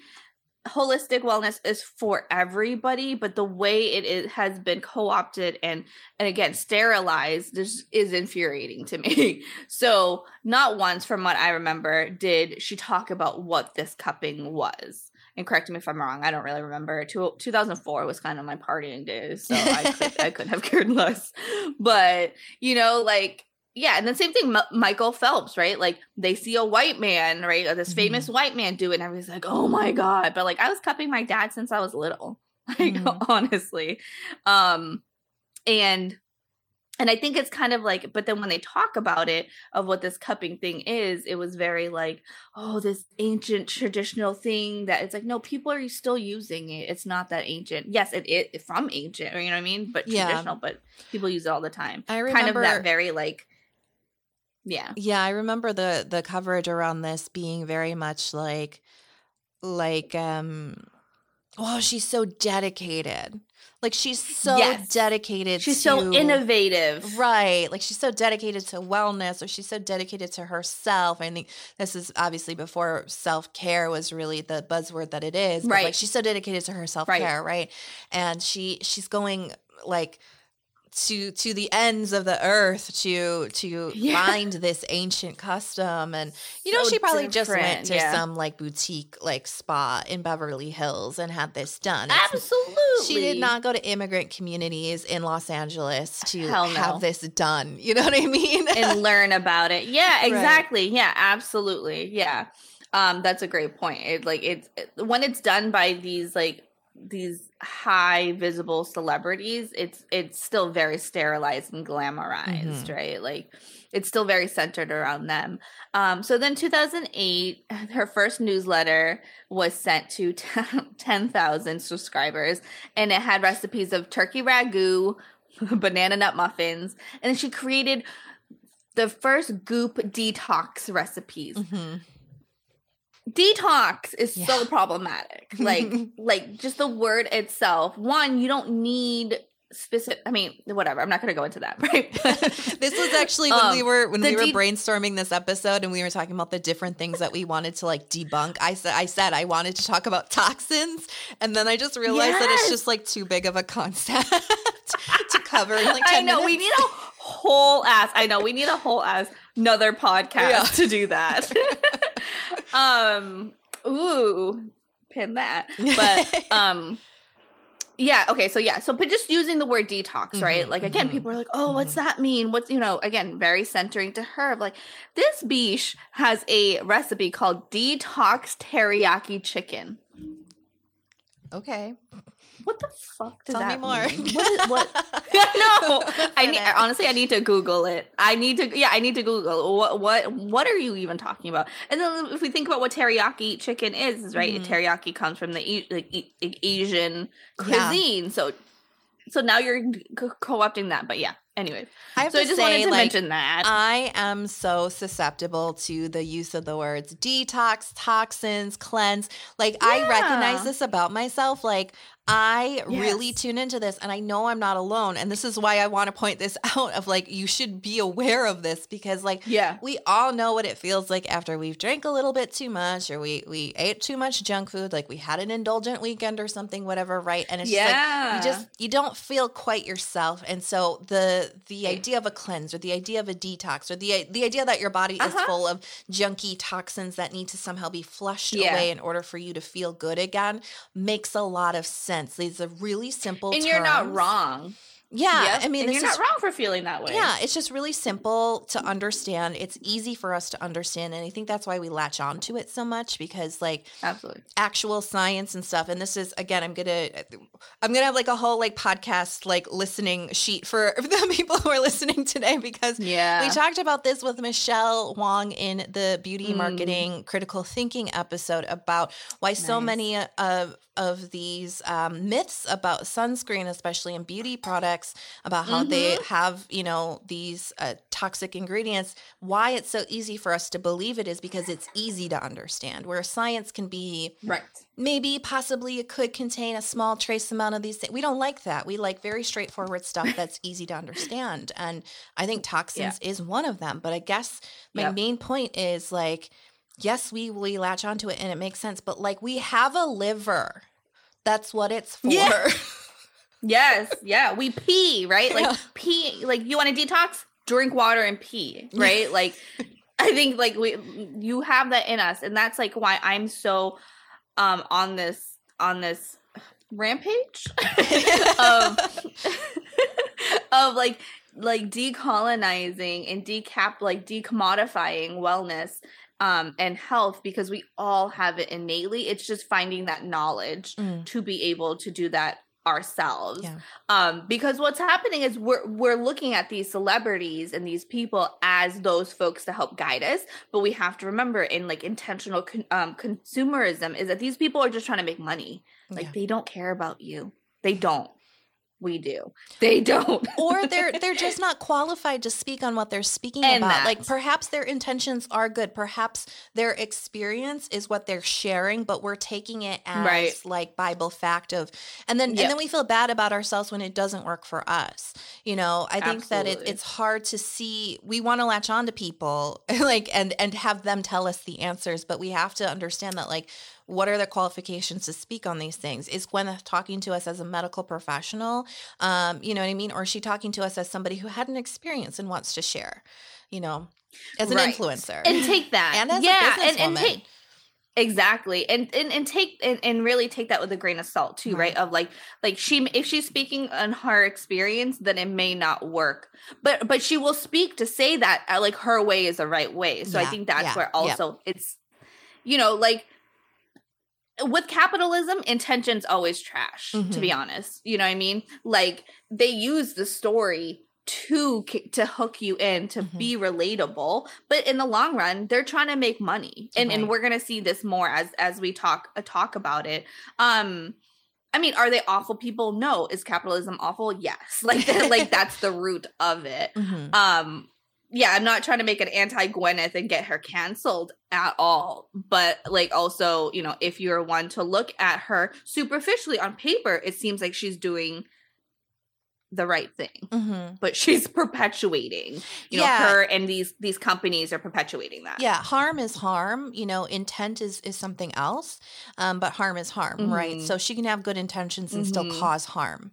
holistic wellness is for everybody but the way it is, has been co-opted and and again sterilized this is infuriating to me so not once from what i remember did she talk about what this cupping was and correct me if i'm wrong i don't really remember Two, 2004 was kind of my partying days so i could i couldn't have cared less but you know like yeah, and the same thing, M- Michael Phelps, right? Like they see a white man, right? This mm-hmm. famous white man do it, and everybody's like, "Oh my god!" But like, I was cupping my dad since I was little, like mm-hmm. honestly, um, and and I think it's kind of like, but then when they talk about it of what this cupping thing is, it was very like, oh, this ancient traditional thing that it's like, no, people are still using it. It's not that ancient. Yes, it is from ancient, you know what I mean? But yeah. traditional, but people use it all the time. I remember kind of that very like yeah. Yeah, I remember the the coverage around this being very much like like um oh, she's so dedicated. Like she's so yes. dedicated She's to, so innovative. Right. Like she's so dedicated to wellness or she's so dedicated to herself. I think this is obviously before self-care was really the buzzword that it is. Right. Like she's so dedicated to her self-care, right? right? And she she's going like to to the ends of the earth to to yeah. find this ancient custom and you know she probably just went to yeah. some like boutique like spa in Beverly Hills and had this done. It's, Absolutely. She did not go to immigrant communities in Los Angeles to no. have this done. You know what I mean? and learn about it. Yeah, exactly. Right. Yeah, absolutely. Yeah. Um that's a great point. It like it's it, when it's done by these like these high visible celebrities it's it's still very sterilized and glamorized mm-hmm. right? Like it's still very centered around them. Um so then 2008 her first newsletter was sent to 10,000 subscribers and it had recipes of turkey ragu banana nut muffins and she created the first goop detox recipes. Mm-hmm detox is yeah. so problematic like like just the word itself one you don't need specific i mean whatever i'm not going to go into that right this was actually when um, we were when we were de- brainstorming this episode and we were talking about the different things that we wanted to like debunk i said i said i wanted to talk about toxins and then i just realized yes. that it's just like too big of a concept to cover in like i know minutes. we need a whole ass i know we need a whole ass another podcast yeah. to do that um, ooh, pin that. But um, yeah, okay, so yeah, so but just using the word detox, mm-hmm, right? Like again, mm-hmm, people are like, "Oh, what's mm-hmm. that mean?" What's you know, again, very centering to her. Like this biche has a recipe called detox teriyaki chicken. Okay what the fuck does Tell that me more. Mean? What? what? no, I need. Honestly, I need to Google it. I need to. Yeah, I need to Google what what what are you even talking about? And then if we think about what teriyaki chicken is, is right? Mm-hmm. Teriyaki comes from the like Asian cuisine, yeah. so so now you're co-opting that. But yeah, Anyway, I have so to I just say, wanted to like, mention that. I am so susceptible to the use of the words detox, toxins, cleanse. Like yeah. I recognize this about myself. Like I yes. really tune into this and I know I'm not alone. And this is why I want to point this out of like, you should be aware of this because like, yeah, we all know what it feels like after we've drank a little bit too much or we, we ate too much junk food. Like we had an indulgent weekend or something, whatever. Right. And it's yeah. just like, you just, you don't feel quite yourself. And so the, the idea of a cleanse or the idea of a detox or the, the idea that your body uh-huh. is full of junky toxins that need to somehow be flushed yeah. away in order for you to feel good again makes a lot of sense sense. These are really simple. And terms. you're not wrong. Yeah. I mean, you're not wrong for feeling that way. Yeah, it's just really simple to understand. It's easy for us to understand, and I think that's why we latch on to it so much because, like, absolutely, actual science and stuff. And this is again, I'm gonna, I'm gonna have like a whole like podcast like listening sheet for the people who are listening today because yeah, we talked about this with Michelle Wong in the beauty mm. marketing critical thinking episode about why nice. so many of of these um, myths about sunscreen, especially in beauty products, about how mm-hmm. they have, you know, these uh, toxic ingredients. Why it's so easy for us to believe it is because it's easy to understand, where science can be right. Maybe, possibly, it could contain a small trace amount of these things. We don't like that. We like very straightforward stuff that's easy to understand, and I think toxins yeah. is one of them. But I guess my yep. main point is like yes, we we latch onto it and it makes sense, but like we have a liver. That's what it's for. Yeah. yes, yeah. We pee, right? Like yeah. pee like you want to detox? Drink water and pee, right? like I think like we you have that in us and that's like why I'm so um on this on this rampage of of like like decolonizing and decap like decommodifying wellness um and health because we all have it innately it's just finding that knowledge mm. to be able to do that ourselves yeah. um because what's happening is we're we're looking at these celebrities and these people as those folks to help guide us but we have to remember in like intentional con- um consumerism is that these people are just trying to make money like yeah. they don't care about you they don't we do. They don't. or they're they're just not qualified to speak on what they're speaking and about. That. Like perhaps their intentions are good. Perhaps their experience is what they're sharing, but we're taking it as right. like Bible fact of and then yep. and then we feel bad about ourselves when it doesn't work for us. You know, I think Absolutely. that it, it's hard to see we want to latch on to people like and and have them tell us the answers, but we have to understand that like what are the qualifications to speak on these things? Is Gwyneth talking to us as a medical professional? Um, you know what I mean? Or is she talking to us as somebody who had an experience and wants to share, you know, as an right. influencer? And take that. and as yeah, a and, and take exactly and and, and take and, and really take that with a grain of salt too right. right of like like she if she's speaking on her experience then it may not work but but she will speak to say that uh, like her way is the right way so yeah, i think that's yeah, where also yeah. it's you know like with capitalism, intention's always trash, mm-hmm. to be mm-hmm. honest. You know what I mean? Like they use the story to to hook you in to mm-hmm. be relatable but in the long run they're trying to make money and right. and we're going to see this more as as we talk uh, talk about it um I mean, are they awful people? No. Is capitalism awful? Yes. Like, like that's the root of it. Mm-hmm. Um, yeah, I'm not trying to make an anti Gwyneth and get her canceled at all. But like also, you know, if you're one to look at her superficially on paper, it seems like she's doing the right thing. Mm-hmm. But she's perpetuating. You yeah. know, her and these these companies are perpetuating that. Yeah, harm is harm. You know, intent is is something else. Um, but harm is harm, mm-hmm. right? So she can have good intentions and mm-hmm. still cause harm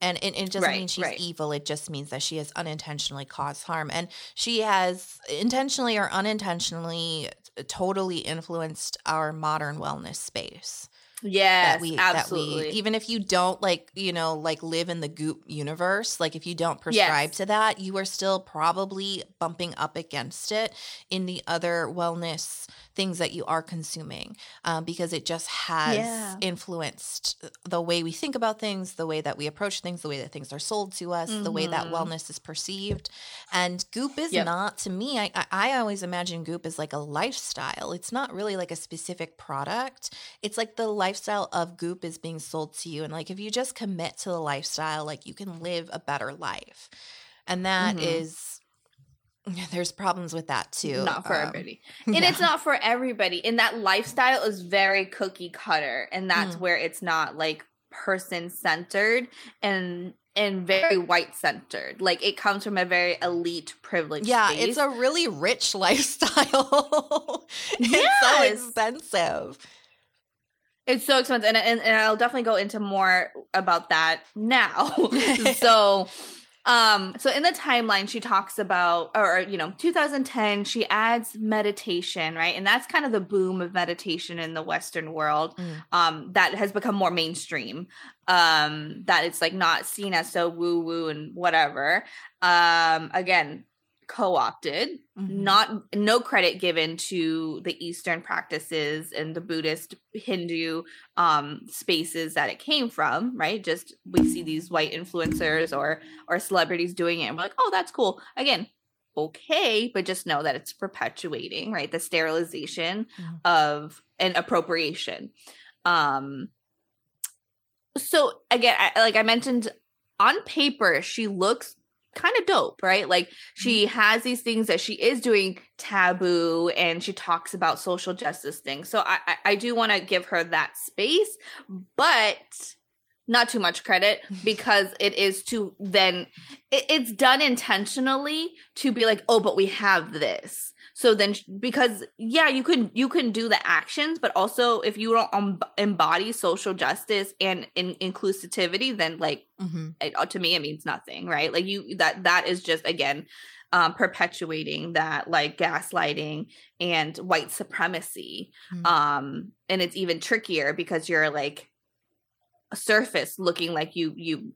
and it, it doesn't right, mean she's right. evil it just means that she has unintentionally caused harm and she has intentionally or unintentionally uh, totally influenced our modern wellness space Yeah, that we, absolutely. That we, even if you don't like, you know, like live in the goop universe, like if you don't prescribe yes. to that, you are still probably bumping up against it in the other wellness things that you are consuming um, because it just has yeah. influenced the way we think about things, the way that we approach things, the way that things are sold to us, mm-hmm. the way that mm-hmm. wellness is perceived. And goop is yep. not, to me, I, I always imagine goop is like a lifestyle. It's not really like a specific product. It's like the lifestyle of goop is being sold to you. And like if you just commit to the lifestyle, like you can live a better life. And that mm-hmm. is there's problems with that too. Not for um, everybody. And yeah. it's not for everybody. And that lifestyle is very cookie cutter. And that's mm. where it's not like person centered and and very white centered. Like it comes from a very elite privilege. Yeah, space. it's a really rich lifestyle. it's yes. so expensive. It's so expensive. And, and, and I'll definitely go into more about that now. so um, so in the timeline, she talks about, or you know, 2010, she adds meditation, right? And that's kind of the boom of meditation in the Western world. Mm. Um, that has become more mainstream. Um, that it's like not seen as so woo woo and whatever. Um, again, co-opted mm-hmm. not no credit given to the eastern practices and the buddhist hindu um spaces that it came from right just we see these white influencers or or celebrities doing it and we're like oh that's cool again okay but just know that it's perpetuating right the sterilization mm-hmm. of an appropriation um so again I, like i mentioned on paper she looks kind of dope, right? Like she mm-hmm. has these things that she is doing taboo and she talks about social justice things. So I, I, I do want to give her that space, but not too much credit because it is to then it, it's done intentionally to be like, oh, but we have this. So then because yeah you can you can do the actions but also if you don't um, embody social justice and in, inclusivity then like mm-hmm. it, uh, to me it means nothing right like you that that is just again um, perpetuating that like gaslighting and white supremacy mm-hmm. um and it's even trickier because you're like surface looking like you you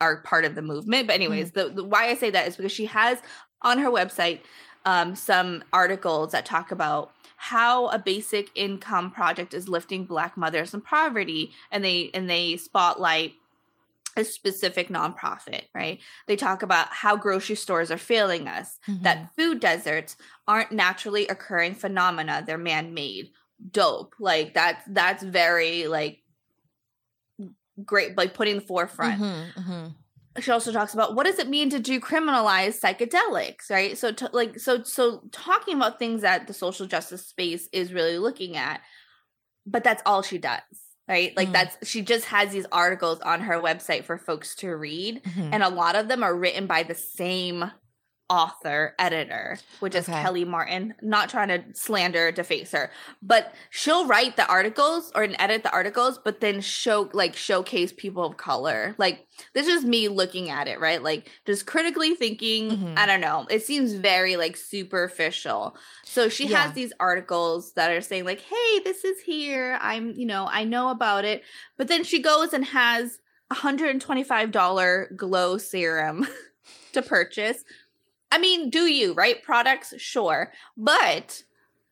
are part of the movement but anyways mm-hmm. the, the why i say that is because she has on her website um, some articles that talk about how a basic income project is lifting black mothers from poverty and they and they spotlight a specific nonprofit, right? They talk about how grocery stores are failing us, mm-hmm. that food deserts aren't naturally occurring phenomena, they're man-made. Dope. Like that's that's very like great like putting the forefront. Mm-hmm, mm-hmm she also talks about what does it mean to decriminalize psychedelics right so to, like so so talking about things that the social justice space is really looking at but that's all she does right like mm. that's she just has these articles on her website for folks to read mm-hmm. and a lot of them are written by the same author editor which is okay. kelly martin. Not trying to slander deface her but she'll write the articles or edit the articles but then show like showcase people of color. Like this is me looking at it right? Like just critically thinking mm-hmm. i don't know. It seems very like superficial. So she yeah. has these articles that are saying like hey this is here. I'm you know i know about it. But then she goes and has $125 glow serum to purchase I mean, do you, right? Products, sure. But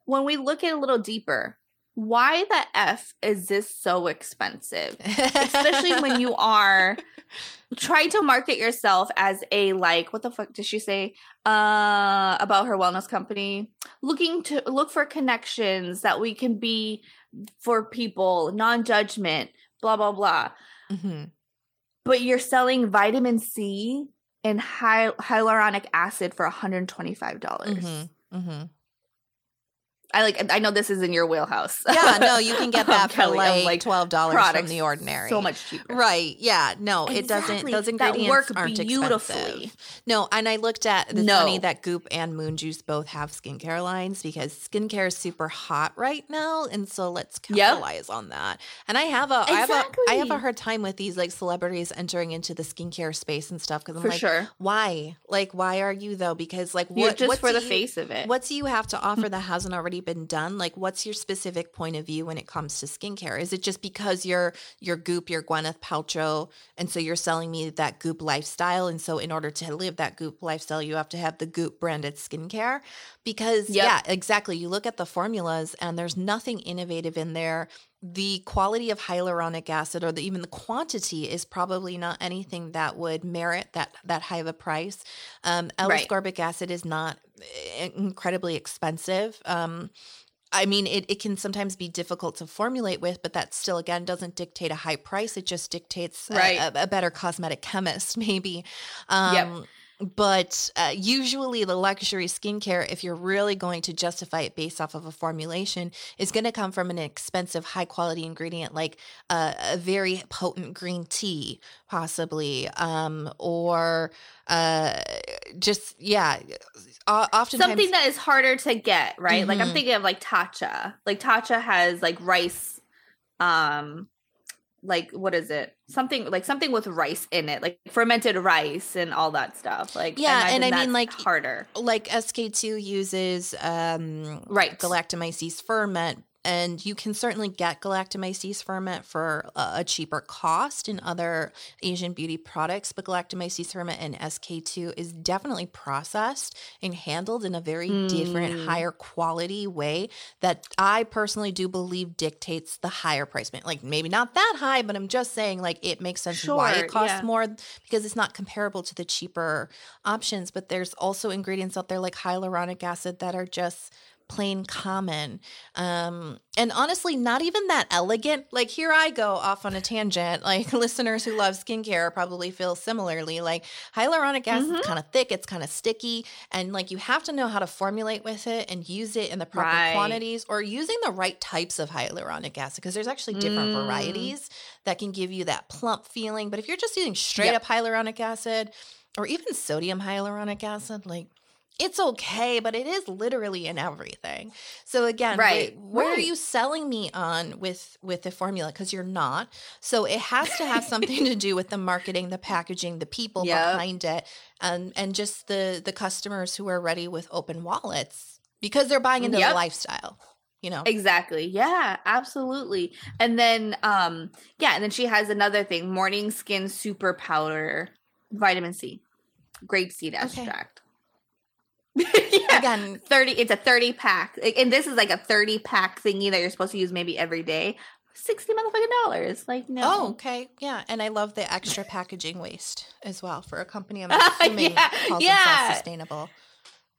when we look at a little deeper, why the F is this so expensive? Especially when you are trying to market yourself as a like what the fuck did she say uh about her wellness company looking to look for connections that we can be for people non-judgment blah blah blah mm-hmm. but you're selling vitamin c and hy- hyaluronic acid for 125. dollars mm-hmm. Mm-hmm. I like. I know this is in your wheelhouse. Yeah, no, you can get that for like, like twelve dollars from the ordinary. So much cheaper, right? Yeah, no, exactly. it doesn't. Those ingredients work aren't beautifully. expensive. No, and I looked at. the no. funny that Goop and Moon Juice both have skincare lines because skincare is super hot right now, and so let's capitalize yep. on that. And I have a, exactly. I have a, I have a hard time with these like celebrities entering into the skincare space and stuff because I'm for like, sure. why? Like, why are you though? Because like, what? Just for the you, face of it. What do you have to offer that hasn't already already been done? Like what's your specific point of view when it comes to skincare? Is it just because you're you're goop, you're Gwyneth Paltrow, and so you're selling me that goop lifestyle? And so in order to live that goop lifestyle, you have to have the goop branded skincare. Because yep. yeah, exactly. You look at the formulas and there's nothing innovative in there the quality of hyaluronic acid or the, even the quantity is probably not anything that would merit that that high of a price. Um, L-ascorbic right. acid is not eh, incredibly expensive. Um, I mean, it, it can sometimes be difficult to formulate with, but that still, again, doesn't dictate a high price. It just dictates right. a, a, better cosmetic chemist, maybe. Um, yep. But uh, usually, the luxury skincare, if you're really going to justify it based off of a formulation, is going to come from an expensive, high quality ingredient like uh, a very potent green tea, possibly, um, or uh, just, yeah, oftentimes. Something that is harder to get, right? Mm-hmm. Like, I'm mm-hmm. thinking of like Tatcha. Like, Tatcha has like rice um like what is it? Something like something with rice in it like fermented rice and all that stuff. Like yeah I and i mean like harder. like sk2 uses um right galactomyces ferment and you can certainly get galactomyces ferment for a, cheaper cost in other Asian beauty products, but galactomyces ferment in SK2 is definitely processed and handled in a very mm. different, higher quality way that I personally do believe dictates the higher price point. Like maybe not that high, but I'm just saying like it makes sense sure, why it costs yeah. more because it's not comparable to the cheaper options. But there's also ingredients out there like hyaluronic acid that are just plain common. Um, and honestly, not even that elegant. Like, here I go off on a tangent. Like, listeners who love skincare probably feel similarly. Like, hyaluronic acid mm-hmm. is kind of thick, it's kind of sticky, and like you have to know how to formulate with it and use it in the proper right. quantities or using the right types of hyaluronic acid because there's actually different mm. varieties that can give you that plump feeling. But if you're just using straight yep. up hyaluronic acid, or even sodium hyaluronic acid, like it's okay, but it is literally in everything. So again, Right, wait, what are you selling me on with with the formula? Because you're not. So it has to have something to do with the marketing, the packaging, the people Yep. behind it, and and just the the customers who are ready with open wallets because they're buying into Yep. the lifestyle. You know, Exactly. Yeah, absolutely. And then um yeah, and then she has another thing, morning skin super powder, vitamin C, grapeseed extract. yeah. again, 30 it's a 30 pack. And this is like a 30 pack thingy that you're supposed to use maybe every day. 60 motherfucking dollars. Like no. Oh, okay. Yeah. And I love the extra packaging waste as well for a company I'm assuming Yeah, calls yeah. sustainable.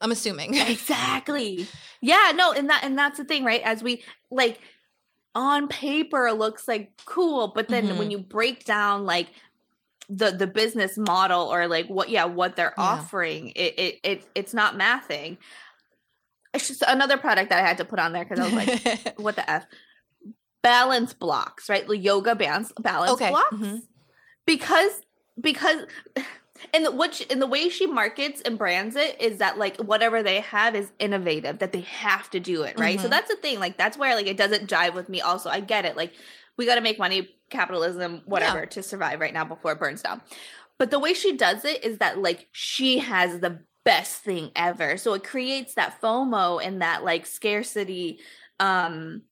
I'm assuming. exactly yeah no and that and that's the thing right as we like on paper it looks like cool but then Mhm. when you break down like the the business model or like what yeah what they're Yeah. offering it, it it it's not mathing it's just another product that i had to put on there because i was like what the f balance blocks right the yoga bands balance Okay, blocks mhm. because because and the, she, and the way she markets and brands it is that like whatever they have is innovative that they have to do it right so Mhm. that's the thing like that's where like it doesn't jive with me also i get it like we got to make money capitalism whatever to survive right now before it burns down but the way she does it is that like she has the best thing ever so it creates that fomo and that like scarcity um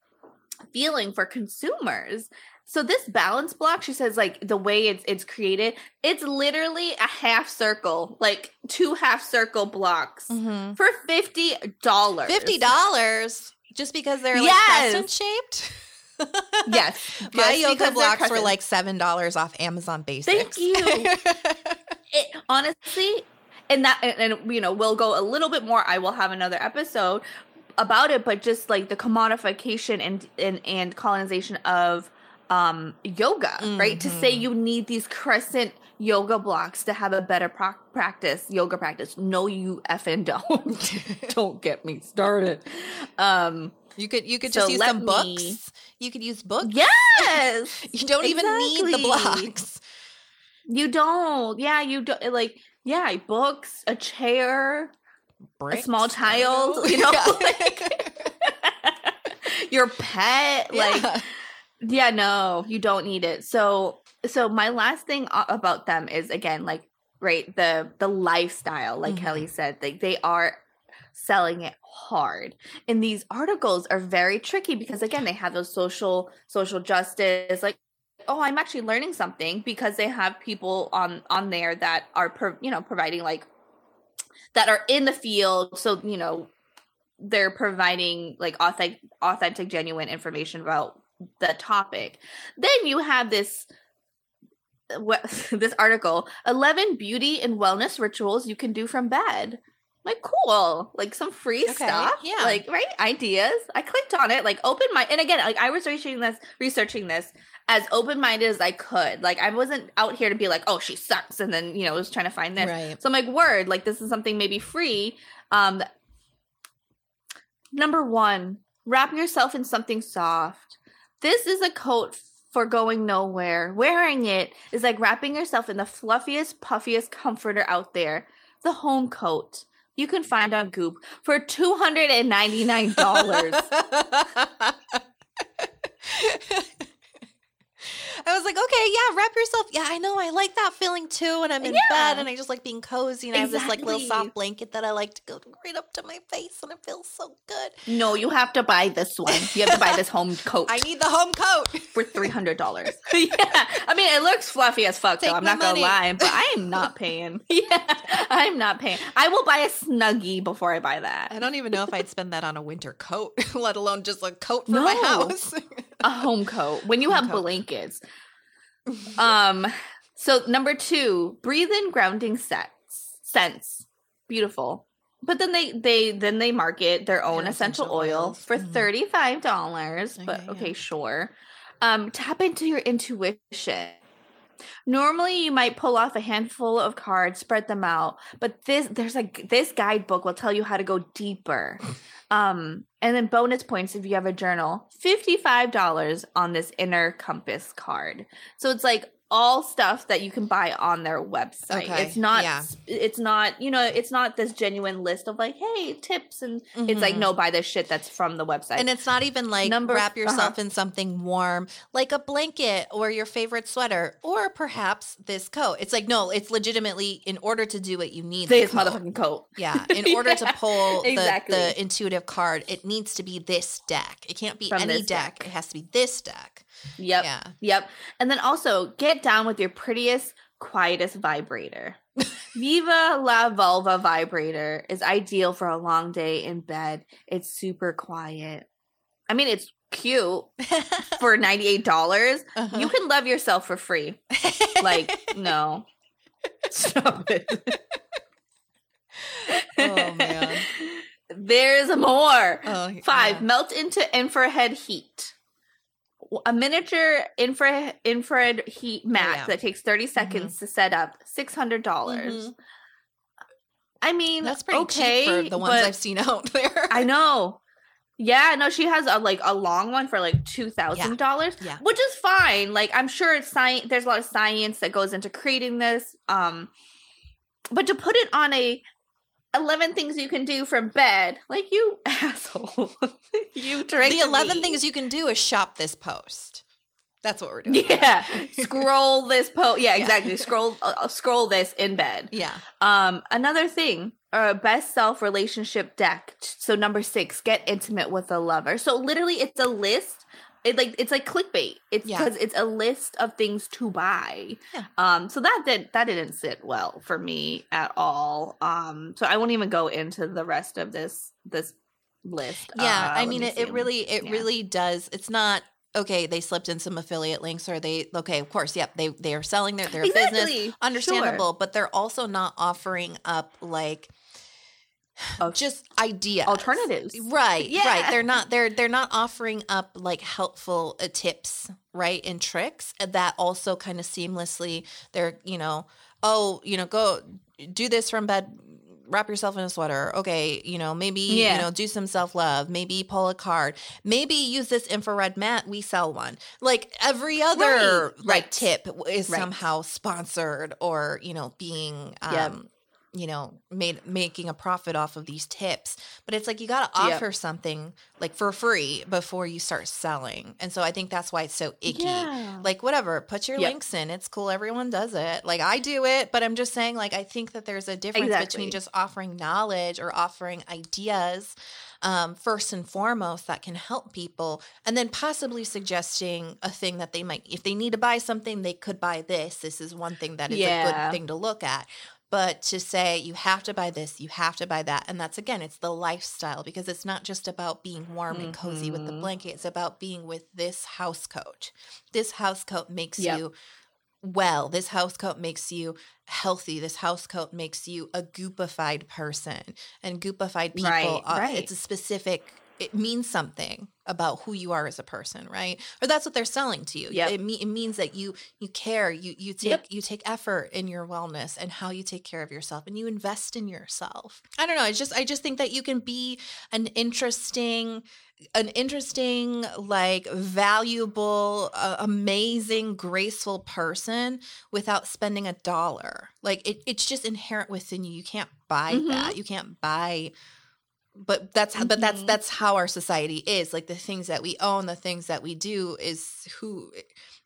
feeling for consumers so this balance block she says like the way it's it's created it's literally a half circle like two half circle blocks Mhm. for $50 Fifty dollars just because they're like Yes. crescent shaped. yes My yoga blocks were like seven dollars off Amazon Basics. Thank you. it, honestly and that and, and you know we'll go a little bit more i will have another episode about it but just like the commodification and and, and colonization of um yoga right to say Mhm. you need these crescent yoga blocks to have a better pro- practice yoga practice no you effing don't don't get me started um you could you could So just use some books. You could use books. yes You don't even need the blocks. you don't yeah you don't like yeah books a chair Bricks, a small child, don't you know, Yeah. like, your pet, like Yeah. yeah, no, you don't need it. So, so my last thing about them is again, like, right, the the lifestyle, like Mhm. Kelly said, like they are selling it hard. And these articles are very tricky because again they have those social social justice like oh i'm actually learning something because they have people on on there that are pro, you know providing like that are in the field. So you know they're providing like authentic authentic genuine information about the topic. Then you have this what this article 11 beauty and wellness rituals you can do from bed like cool like some free Okay, stuff yeah. like right ideas i clicked on it like open mind and again like i was researching this researching this as open-minded as i could like i wasn't out here to be like oh she sucks and then you know was trying to find this Right. so I'm like, word, like this is something maybe free. Um number one, wrap yourself in something soft. This is a coat for going nowhere. Wearing it is like wrapping yourself in the fluffiest, puffiest comforter out there. The home coat you can find on Goop for $299. I was like, okay, yeah, wrap yourself. Yeah, I know. I like that feeling too. And I'm in Yeah. bed and I just like being cozy. And I have this like little soft blanket that I like to go right up to my face and it feels so good. no, you have to buy this one. You have to buy this home coat. I need the home coat. for three hundred dollars. yeah, I mean it looks fluffy as fuck. Take though. I'm not gonna lie, but I am not paying. yeah, I'm not paying. I will buy a snuggie before I buy that. I don't even know if I'd spend that on a winter coat, let alone just a coat for my house. A home coat when you Home have coat. blankets. Um. So number two, breathe in grounding sets scents. Beautiful. But then they they then they market their own Their essential, essential oil oils. for Mhm. thirty five dollars. But Okay, okay, yeah. sure. Um, tap into your intuition. Normally, you might pull off a handful of cards, spread them out, but this there's like this guidebook will tell you how to go deeper. Um, and then bonus points if you have a journal. Fifty five dollars on this inner compass card. So it's like all stuff that you can buy on their website. Okay, It's not yeah. it's not, you know, it's not this genuine list of like, hey, tips and it's like Mhm. no buy this shit that's from the website. And it's not even like Number- wrap yourself uh-huh. in something warm, like a blanket or your favorite sweater, or perhaps this coat. It's like no, it's legitimately in order to do what you need. this coat. motherfucking coat. Yeah, in order to pull the, exactly. the intuitive card, it needs to be this deck. It can't be From any deck. deck. It has to be this deck. Yep. Yeah. Yep. And then also get down with your prettiest, quietest vibrator. Viva La Vulva vibrator is ideal for a long day in bed. It's super quiet. I mean, it's cute for $98. Uh-huh. You can love yourself for free. Like, no. Stop it. Oh, man. There's more. Oh, Five, yeah. melt into infrared heat. A miniature infra infrared heat mat Oh, yeah. that takes 30 seconds to set up, $600. dollars Mhm. I mean, That's pretty okay, cheap for the ones I've seen out there. I know. Yeah, no, she has a like a long one for like two thousand dollars, Yeah. which is fine. Like I'm sure it's science. There's a lot of science that goes into creating this. Um, but to put it on a 11 things you can do from bed, like you asshole, you tricked the 11 me. things you can do is shop this post. That's what we're doing. Yeah, scroll this post. Yeah, Yeah. exactly. Scroll, uh, scroll this in bed. Yeah. Um, another thing, uh, best self relationship deck. So number six, get intimate with a lover. So literally, it's a list. It like it's like clickbait. It's Yeah. because it's a list of things to buy. Yeah. Um, so that did that didn't sit well for me at all. Um, so I won't even go into the rest of this this list. Yeah, Uh, I mean me it, it really it Yeah. really does. It's not okay, they slipped in some affiliate links or they okay, of course, yep, they they are selling their their business. exactly Understandable, but they're also not offering up like Of just ideas. alternatives. Right, yeah. right. They're not they're they're not offering up like helpful uh, tips, right? And tricks that also kind of seamlessly they're, you know, oh, you know, go do this from bed wrap yourself in a sweater. Okay, you know, maybe Yeah. you know, do some self-love, maybe pull a card, maybe use this infrared mat, we sell one. Like every other Right, like right. tip is Right. somehow sponsored or, you know, being um Yep. You know, made making a profit off of these tips. But it's like you got to Yep. offer something like for free before you start selling. And so I think that's why it's so icky. Yeah. Like whatever, put your Yep. links in. It's cool. Everyone does it. Like I do it, but I'm just saying like I think that there's a difference Exactly. between just offering knowledge or offering ideas um, first and foremost that can help people and then possibly suggesting a thing that they might if they need to buy something they could buy this this is one thing that is a good thing to look at but to say you have to buy this you have to buy that and that's again it's the lifestyle because it's not just about being warm and cozy with the Mhm. blanket it's about being with this house coat this house coat makes Yep. you well this house coat makes you healthy this house coat makes you a goopified person and goopified people Right, are, right. it's a specific it means something about who you are as a person right? Or that's what they're selling to you. Yeah, it, me- it means that you you care. You you take Yep. you take effort in your wellness and how you take care of yourself and you invest in yourself. I don't know. I just i just think that you can be an interesting an interesting like valuable uh, amazing graceful person without spending a dollar. Like it, it's just inherent within you. You can't buy Mhm. that. You can't buy but that's but that's Mhm. that's how our society is like the things that we own the things that we do is who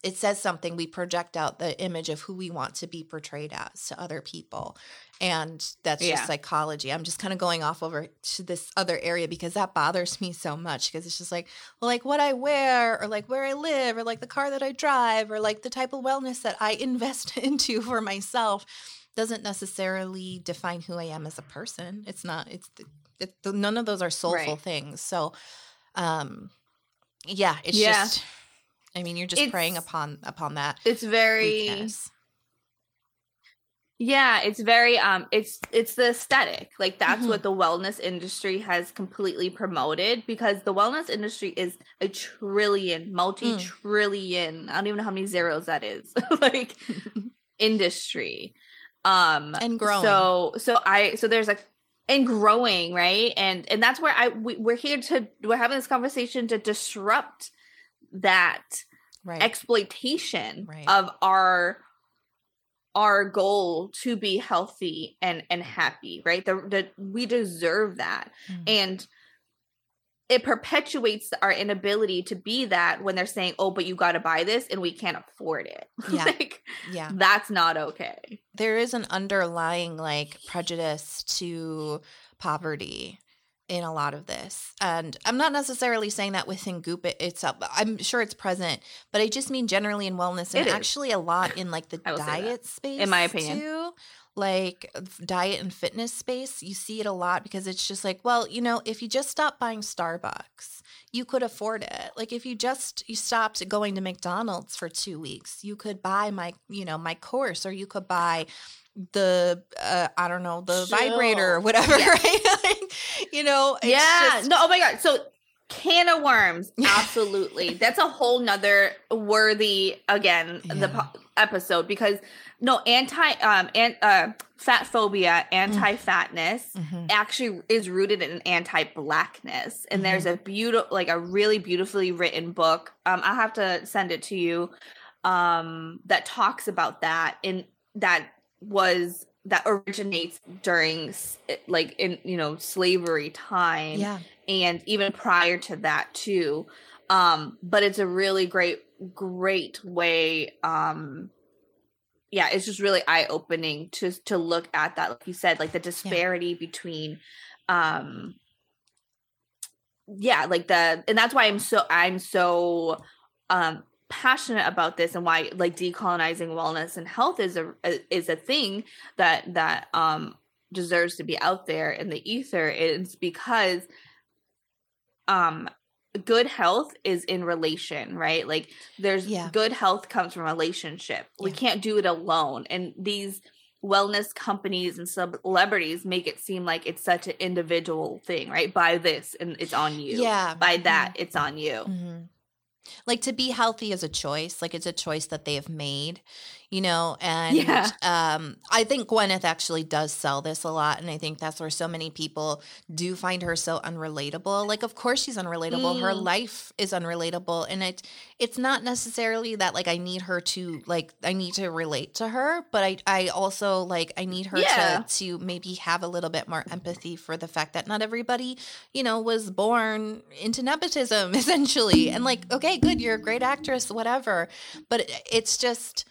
it says something we project out the image of who we want to be portrayed as to other people and that's Yeah. just psychology i'm just kind of going off over to this other area because that bothers me so much because it's just like well, like what i wear or like where i live or like the car that i drive or like the type of wellness that i invest into for myself doesn't necessarily define who i am as a person it's not it's it, none of those are soulful Right. things so um yeah it's Yeah. just i mean you're just preying upon upon that It's very weakness. Yeah, it's very um it's it's the aesthetic. Like that's Mhm. what the wellness industry has completely promoted because the wellness industry is a trillion, multi-trillion. I don't even know how many zeros that is. like industry. Um and growing so so I so there's like and growing, right? And and that's where I we, we're here to we're having this conversation to disrupt that right. exploitation right. of our our goal to be healthy and and happy right the, we deserve that mm-hmm. and it perpetuates our inability to be that when they're saying oh but you got to buy this and we can't afford it yeah like yeah that's not okay there is an underlying like prejudice to poverty in a lot of this. And I'm not necessarily saying that within Goop it, itself. I'm sure it's present, but I just mean generally in wellness and actually a lot in like the diet space. In my opinion. Too. Like diet and fitness space, you see it a lot because it's just like, well, you know, if you just stop buying Starbucks, you could afford it. Like if you just you stopped going to McDonald's for 2 weeks, you could buy my, you know, my course or you could buy the uh, I don't know the Chill. vibrator or whatever, yeah. right? like, you know, yeah. Just... No, oh my god. So can of worms, absolutely. That's a whole nother worthy again yeah. the po- episode because no anti um and uh fat phobia, mm. anti fatness mm-hmm. actually is rooted in anti blackness, and mm-hmm. there's a beautiful like a really beautifully written book. Um, I'll have to send it to you. Um, that talks about that and that was that originates during like in you know slavery time yeah and even prior to that too um but it's a really great great way um yeah it's just really eye opening to to look at that like you said like the disparity yeah. between um yeah like the and that's why i'm so i'm so um passionate about this and why like decolonizing wellness and health is a is a thing that that um deserves to be out there in the ether is because um good health is in relation right like there's yeah. good health comes from relationship yeah. we can't do it alone and these wellness companies and celebrities make it seem like it's such an individual thing right buy this and it's on you yeah buy that mm-hmm. it's on you mm-hmm. Like to be healthy is a choice. Like it's a choice that they have made, you know. And yeah. um, I think Gwyneth actually does sell this a lot, and I think that's where so many people do find her so unrelatable. Like, of course she's unrelatable. Mm. Her life is unrelatable, and it it's not necessarily that like I need her to like I need to relate to her, but I I also like I need her yeah. to to maybe have a little bit more empathy for the fact that not everybody, you know, was born into nepotism essentially, and like okay, good, you're a great actress, whatever, but it's just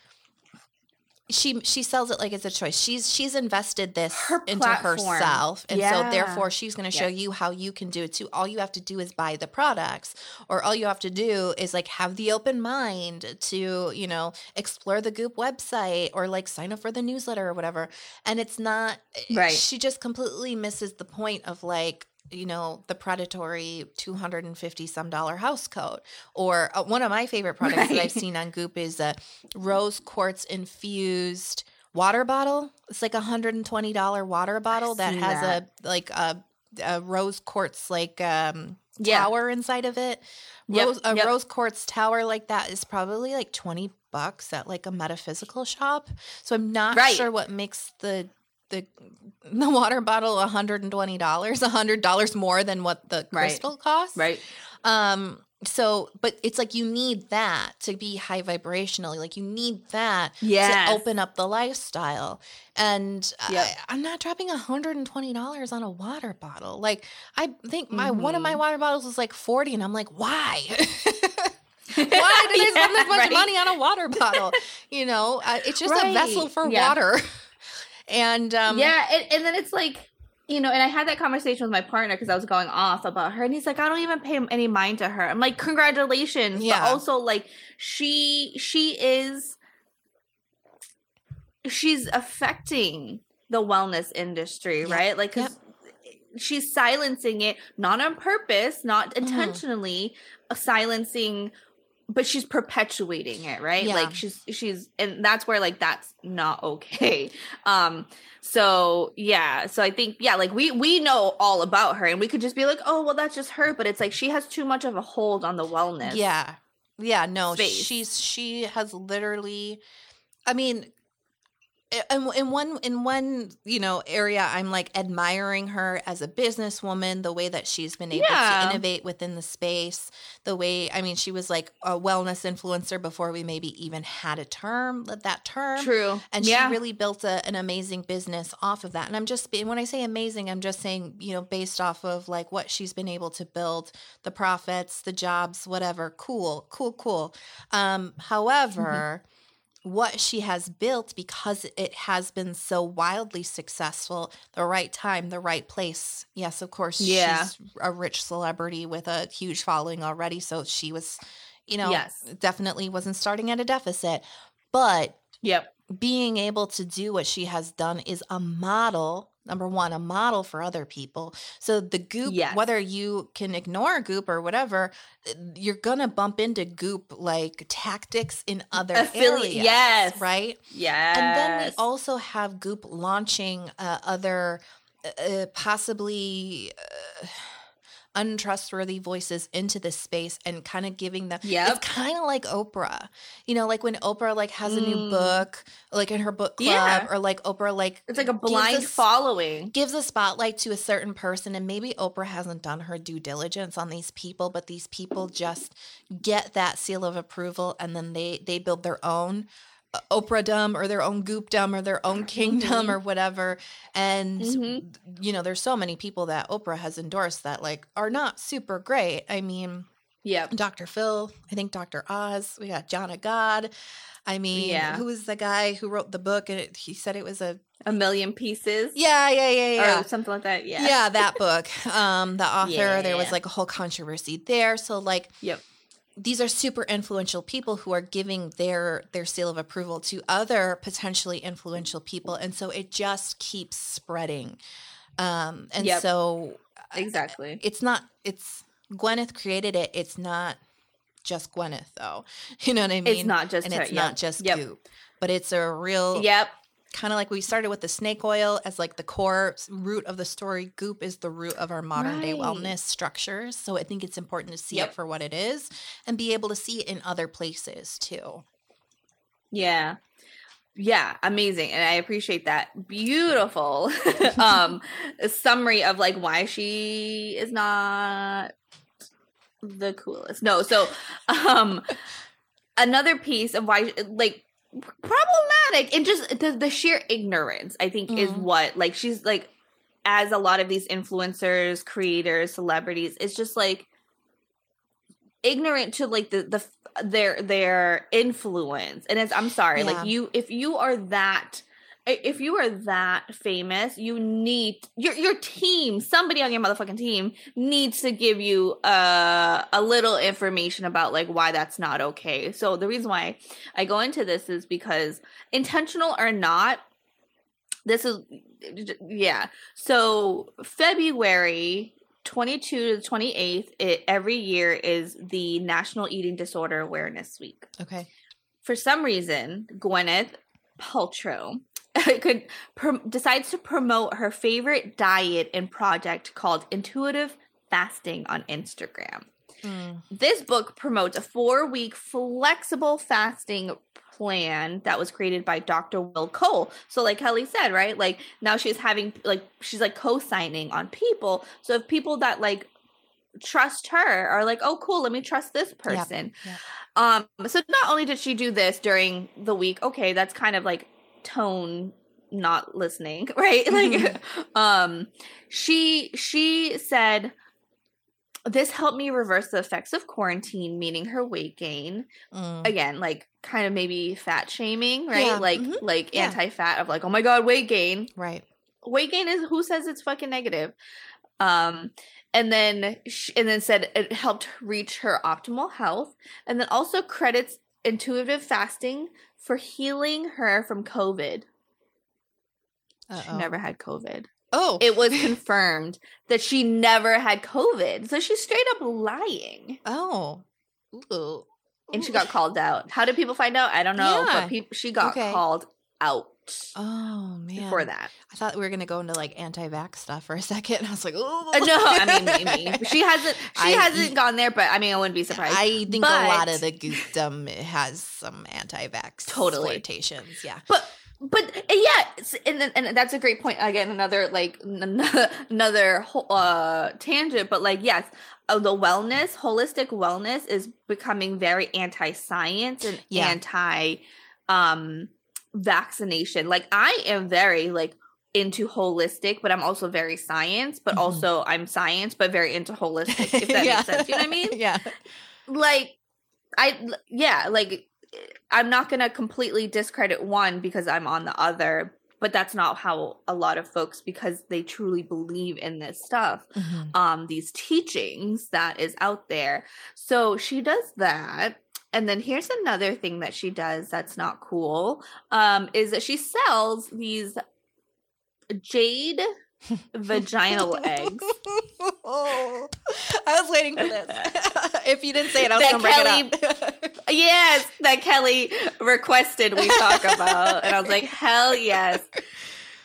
she she sells it like it's a choice. She's she's invested this Her into herself, and yeah. so therefore she's going to show yes. you how you can do it too. All you have to do is buy the products, or all you have to do is like have the open mind to you know explore the Goop website or like sign up for the newsletter or whatever. And it's not eh, right. She just completely misses the point of like you know the predatory 250 some dollar house coat or uh, one of my favorite products right. that i've seen on goop is a rose quartz infused water bottle it's like a $120 water bottle that has that. a like a, a, rose quartz like um yeah. tower inside of it rose yep. a yep. rose quartz tower like that is probably like 20 bucks at like a metaphysical shop so i'm not right. sure what makes the the the water bottle $120 $100 more than what the crystal right. costs right um so but it's like you need that to be high vibrationally like you need that yes. to open up the lifestyle and yep. I, am not dropping $120 on a water bottle like i think my mm-hmm. one of my mm-hmm. water bottles was like 40 and i'm like why why did I spend this much right. money on a water bottle? You know, uh, it's just right. a vessel for yeah. water. And um, yeah, and, and then it's like, you know, and I had that conversation with my partner because I was going off about her, and he's like, I don't even pay any mind to her. I'm like, congratulations, yeah. but also like she she is she's affecting the wellness industry, yep. right? Like, yep. she's silencing it not on purpose, not mm-hmm. intentionally, mm. silencing but she's perpetuating it right yeah. like she's she's and that's where like that's not okay um so yeah so i think yeah like we we know all about her and we could just be like oh well that's just her but it's like she has too much of a hold on the wellness yeah yeah no space. she's she has literally i mean in, in one in one you know area i'm like admiring her as a businesswoman the way that she's been able Yeah. to innovate within the space the way i mean she was like a wellness influencer before we maybe even had a term that term True. and yeah. she really built a, an amazing business off of that and i'm just and when i say amazing i'm just saying you know based off of like what she's been able to build the profits the jobs whatever cool cool cool um however what she has built because it has been so wildly successful the right time the right place yes of course Yeah. she's a rich celebrity with a huge following already so she was you know Yes. definitely wasn't starting at a deficit but Yep. being able to do what she has done is a model number one a model for other people so the goop Yes. whether you can ignore goop or whatever uh, you're gonna bump into goop like tactics in other Affili- areas yes. right Yes. and then we also have goop launching uh, other uh, possibly uh, untrustworthy voices into this space and kind of giving them Yeah, it's kind of like oprah you know like when oprah like has a new Mm. book like in her book club Yeah. or like oprah like it's like a blind us- following. gives a spotlight to a certain person and maybe Oprah hasn't done her due diligence on these people but these people just get that seal of approval and then they they build their own Oprahdom or their own goopdom or their own kingdom Mhm. or whatever and Mhm. you know there's so many people that Oprah has endorsed that like are not super great I mean yeah, Dr. Phil, I think Dr. Oz, we got John of God. I mean, Yeah. who was the guy who wrote the book? And it, he said it was a A million pieces. yeah, yeah, yeah, yeah Or something like that. Yeah. yeah that book um the author there was like a whole controversy there so like Yep. These are super influential people who are giving their their seal of approval to other potentially influential people and so it just keeps spreading um and Yep. so Exactly. it's not it's gwyneth created it it's not just gwyneth though you know what i mean it's not just and her. it's yep. not just yep. goop but it's a real Yep. Kind of like we started with the snake oil as like the core root of the story goop is the root of our modern day wellness structures so i think it's important to see Yep. it for what it is and be able to see it in other places too Yeah. Yeah, amazing. And I appreciate that beautiful um summary of like why she is not the coolest. No, so um another piece of why like problematic and just the, the sheer ignorance i think is Mhm. what like she's like as a lot of these influencers creators celebrities it's just like ignorant to like the the their their influence and it's i'm sorry Yeah. like you if you are that if you are that famous you need your your team somebody on your motherfucking team needs to give you uh, a little information about like why that's not okay. So the reason why i go into this is because intentional or not this is yeah. So february 22 to 28th it, every year is the national eating disorder awareness week. Okay. For some reason, Gwyneth Paltrow could prom- decides to promote her favorite diet and project called Intuitive Fasting on Instagram. Mm. This book promotes a four-week flexible fasting plan that was created by Dr. Will Cole. So like Kelly said, right? Like now she's having like she's like co-signing on people. So if people that like trust her are like, "Oh cool, let me trust this person." yep. Um so not only did she do this during the week, okay, that's kind of like tone not listening, right? Like um she she said this helped me reverse the effects of quarantine, meaning her weight gain. Mm. Again, like kind of maybe fat shaming, right? Yeah, Like mhm, like yeah. anti-fat of like, oh my god, weight gain. right Weight gain is who says it's fucking negative. Um and then sh- and then said it helped reach her optimal health and then also credits intuitive fasting for healing her from COVID. She Uh-oh. never had COVID. oh It was confirmed that she never had COVID. So she's straight up lying. oh Ooh. And she got called out. How did people find out? I don't know. Yeah. But peop she got Okay. called out oh man for that. i thought we were gonna go into like anti-vax stuff for a second i was like oh no, I mean, maybe. She hasn't she I- hasn't gone there, but I mean I wouldn't be surprised. I think a lot of the goopdom has some anti-vax Totally. flirtations. Yeah. But but yeah, and and that's a great point. Again, another like another uh tangent, but like yes, uh, the wellness, holistic wellness, is becoming very anti-science and yeah. anti um vaccination. Like I am very like into holistic, but I'm also very science, but mm-hmm. also I'm science, but very into holistic, if that yeah. makes sense. You know what I mean? Yeah. Like I yeah, like I'm not gonna completely discredit one because I'm on the other, but that's not how a lot of folks because they truly believe in this stuff mm-hmm. um these teachings that is out there so she does that and then here's another thing that she does that's not cool um is that she sells these jade vaginal eggs. oh, I was waiting for this. if you didn't say it, I was going to bring it up. yes, that Kelly requested we talk about. and I was like, hell yes.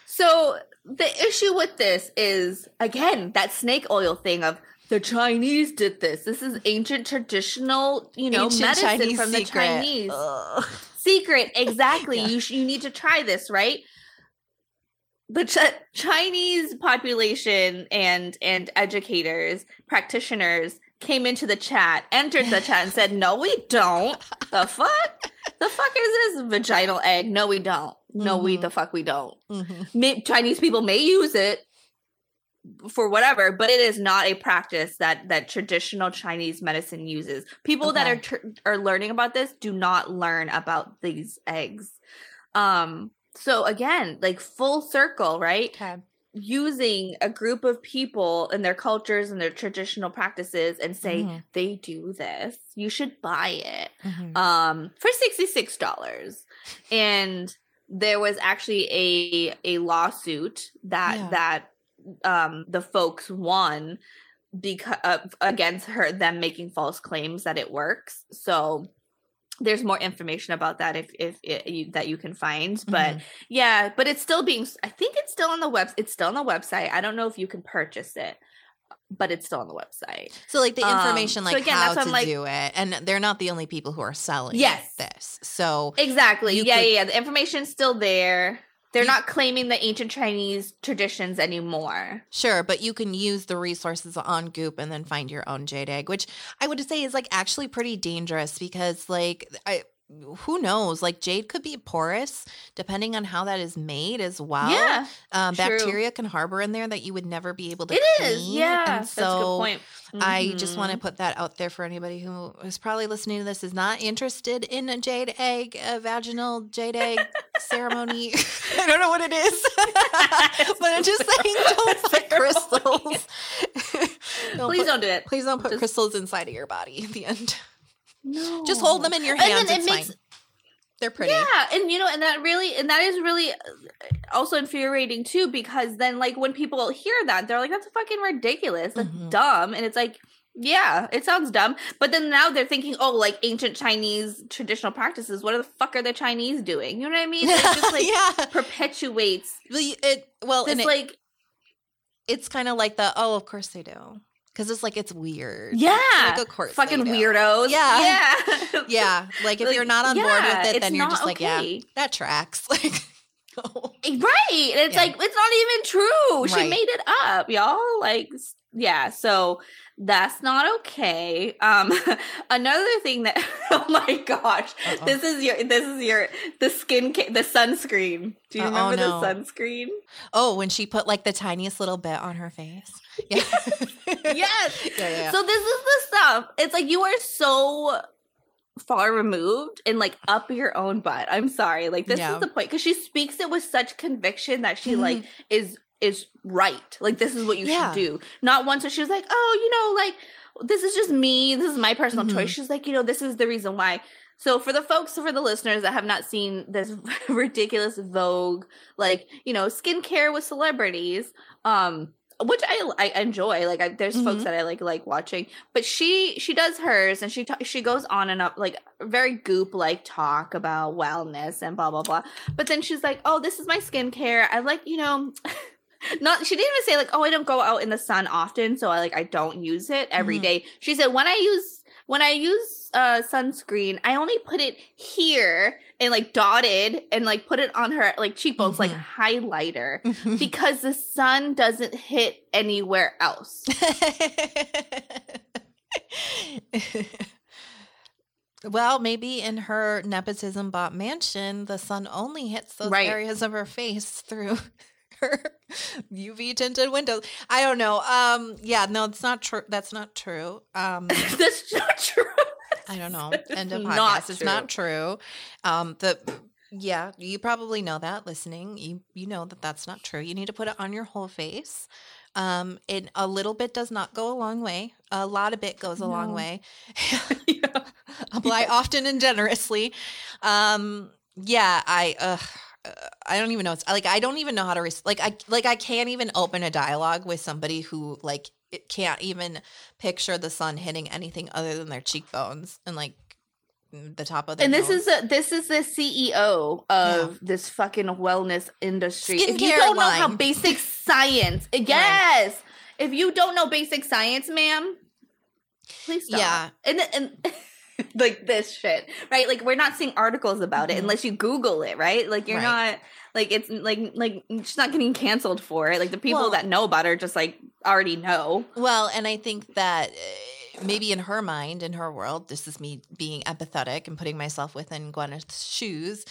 So the issue with this is, again, that snake oil thing of the Chinese did this. This is ancient traditional, you know, ancient medicine Chinese from secret. the Chinese. Ugh. Secret, exactly. yeah. You sh- you need to try this, right? the Ch- Chinese population and and educators, practitioners came into the chat, entered the chat, and said, "No, we don't. The fuck? The fuck is this vaginal egg? No, we don't. No, mm-hmm. we the fuck we don't. Mm-hmm. May- Chinese people may use it for whatever, but it is not a practice that that traditional Chinese medicine uses. People okay. that are tr- are learning about this do not learn about these eggs. Um, so again, like full circle, right? Okay. Using a group of people and their cultures and their traditional practices and say mm-hmm. they do this, you should buy it mm-hmm. um, for sixty six dollars. And there was actually a a lawsuit that yeah. that um, the folks won because uh, against her them making false claims that it works. So there's more information about that if if it, you, that you can find but mm-hmm. yeah but it's still being i think it's still on the web it's still on the website. I don't know if you can purchase it but it's still on the website. So like the information um, like so again, how to like, do it and they're not the only people who are selling yes. this. So exactly. yeah could, yeah. The information's still there they're not claiming the ancient Chinese traditions anymore. Sure, but you can use the resources on Goop and then find your own jade egg, which I would say is like actually pretty dangerous because like I who knows? Like jade could be porous depending on how that is made as well. Yeah, um, bacteria can harbor in there that you would never be able to. It clean. is, yeah. And so That's a good point. Mm-hmm. I just want to mm-hmm. put that out there for anybody who is probably listening to this is not interested in a jade egg, a vaginal jade egg ceremony. I don't know what it is, but I'm just saying, don't put crystals. don't please put, don't do it. Please don't put just... crystals inside of your body. At the end. No. Just hold them in your hands. And it makes, fine. They're pretty. Yeah, and you know, and that really, and that is really uh, also infuriating too, because then like when people hear that, they're like, "That's fucking ridiculous. That's mm-hmm. dumb," and it's like. Yeah, it sounds dumb. But then now they're thinking, oh, like ancient Chinese traditional practices. What the fuck are the Chinese doing? You know what I mean? It just like yeah. perpetuates. It well, it's it, like it's kind of like the oh, of course they do because it's like it's weird. Yeah, like of course, fucking weirdos. Yeah, yeah, yeah. Like if like, you're not on yeah, board with it, then you're just okay. like, yeah, that tracks. Like, no. right? It's yeah. like it's not even true. She made it up, y'all. Like, yeah. So that's not okay. Um, another thing that oh my gosh, Uh-oh. this is your this is your the skin ca- the sunscreen. Do you Uh-oh, remember no. the sunscreen? Oh, when she put like the tiniest little bit on her face. Yeah. yes. Yeah, yeah. So this is the stuff. It's like you are so far removed and like up your own butt. I'm sorry. Like this yeah. is the point because she speaks it with such conviction that she mm-hmm. like is is right. Like this is what you yeah. should do. Not once where she was like, oh, you know, like this is just me. This is my personal mm-hmm. choice. She's like, you know, this is the reason why. So for the folks, for the listeners that have not seen this ridiculous Vogue, like you know, skincare with celebrities, um, which I I enjoy. Like I, there's mm-hmm. folks that I like like watching, but she she does hers and she ta- she goes on and up like very goop like talk about wellness and blah blah blah. But then she's like, oh, this is my skincare. I like you know. not she didn't even say like oh i don't go out in the sun often so i like i don't use it every mm-hmm. day. she said when i use when I use uh sunscreen, I only put it here and like dotted and like put it on her like cheekbones Mhm. like highlighter because the sun doesn't hit anywhere else. well, maybe in her nepotism bought mansion, the sun only hits those Right. areas of her face through UV tinted windows. I don't know. Um, yeah, no, it's not true. That's not true. Um, That's not true. I don't know. End of not podcast. It's not true. Um, the yeah, you probably know that listening. You you know that that's not true. You need to put it on your whole face. Um, and a little bit does not go a long way. A lot of bit goes a long way. yeah. Apply often and generously. Um, yeah, I I don't even know. It's like I don't even know how to res- like I like I can't even open a dialogue with somebody who like can't even picture the sun hitting anything other than their cheekbones and like the top of their And this nose. is a, this is the CEO of this fucking wellness industry. if you don't know how basic science, yes, if you don't know basic science, ma'am, please stop. Yeah. and and like this shit, right? Like we're not seeing articles about it Mhm. unless you Google it, right? Like you're Right. not like it's like like she's not getting canceled for it. Like the people Well- that know about her just like already know. Well, and I think that uh, maybe in her mind, in her world, this is me being empathetic and putting myself within Gwyneth's shoes.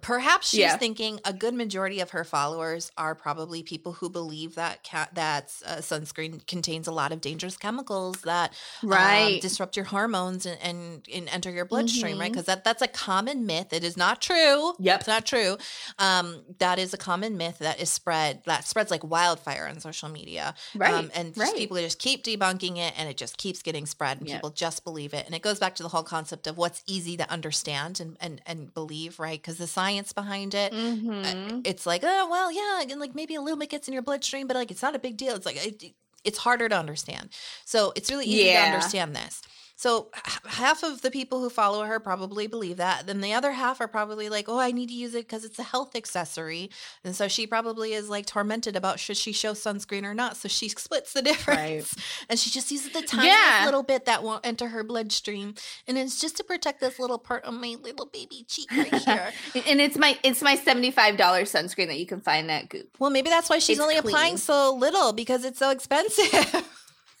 Perhaps she's Yeah. thinking a good majority of her followers are probably people who believe that cat that uh, sunscreen contains a lot of dangerous chemicals that um, disrupt your hormones and, and, and enter your bloodstream, right? Mhm. Because that that's a common myth. It is not true. Yep. It's not true. Um, that is a common myth that is spread that spreads like wildfire on social media. right. Um, and just right. people just keep debunking it and it just keeps getting spread and Yeah. people just believe it. And it goes back to the whole concept of what's easy to understand and, and, and believe, right? Because the science behind it, uh, Mhm. it's like, oh, well, yeah, and like maybe a little bit gets in your bloodstream, but like it's not a big deal. It's like, it, it's harder to understand. So it's really easy to understand this. So half of the people who follow her probably believe that. Then the other half are probably like, "Oh, I need to use it because it's a health accessory." And so she probably is like tormented about should she show sunscreen or not. So she splits the difference, and she just uses the tiny Yeah. little bit that won't enter her bloodstream, and it's just to protect this little part of my little baby cheek right here. and it's my it's my seventy five dollars sunscreen that you can find at Goop. well, maybe that's why she's It's only clean. applying so little because it's so expensive.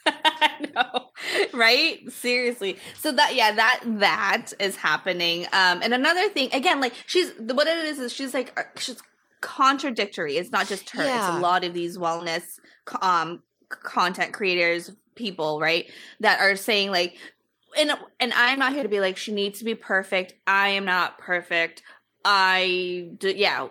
I know, right? Seriously. So that yeah, that that is happening. Um, and another thing, again, like she's what it is is she's like uh, she's contradictory. It's not just her; Yeah. it's a lot of these wellness um content creators, people, right, that are saying like. And, and I'm not here to be like she needs to be perfect. I am not perfect. I yeah,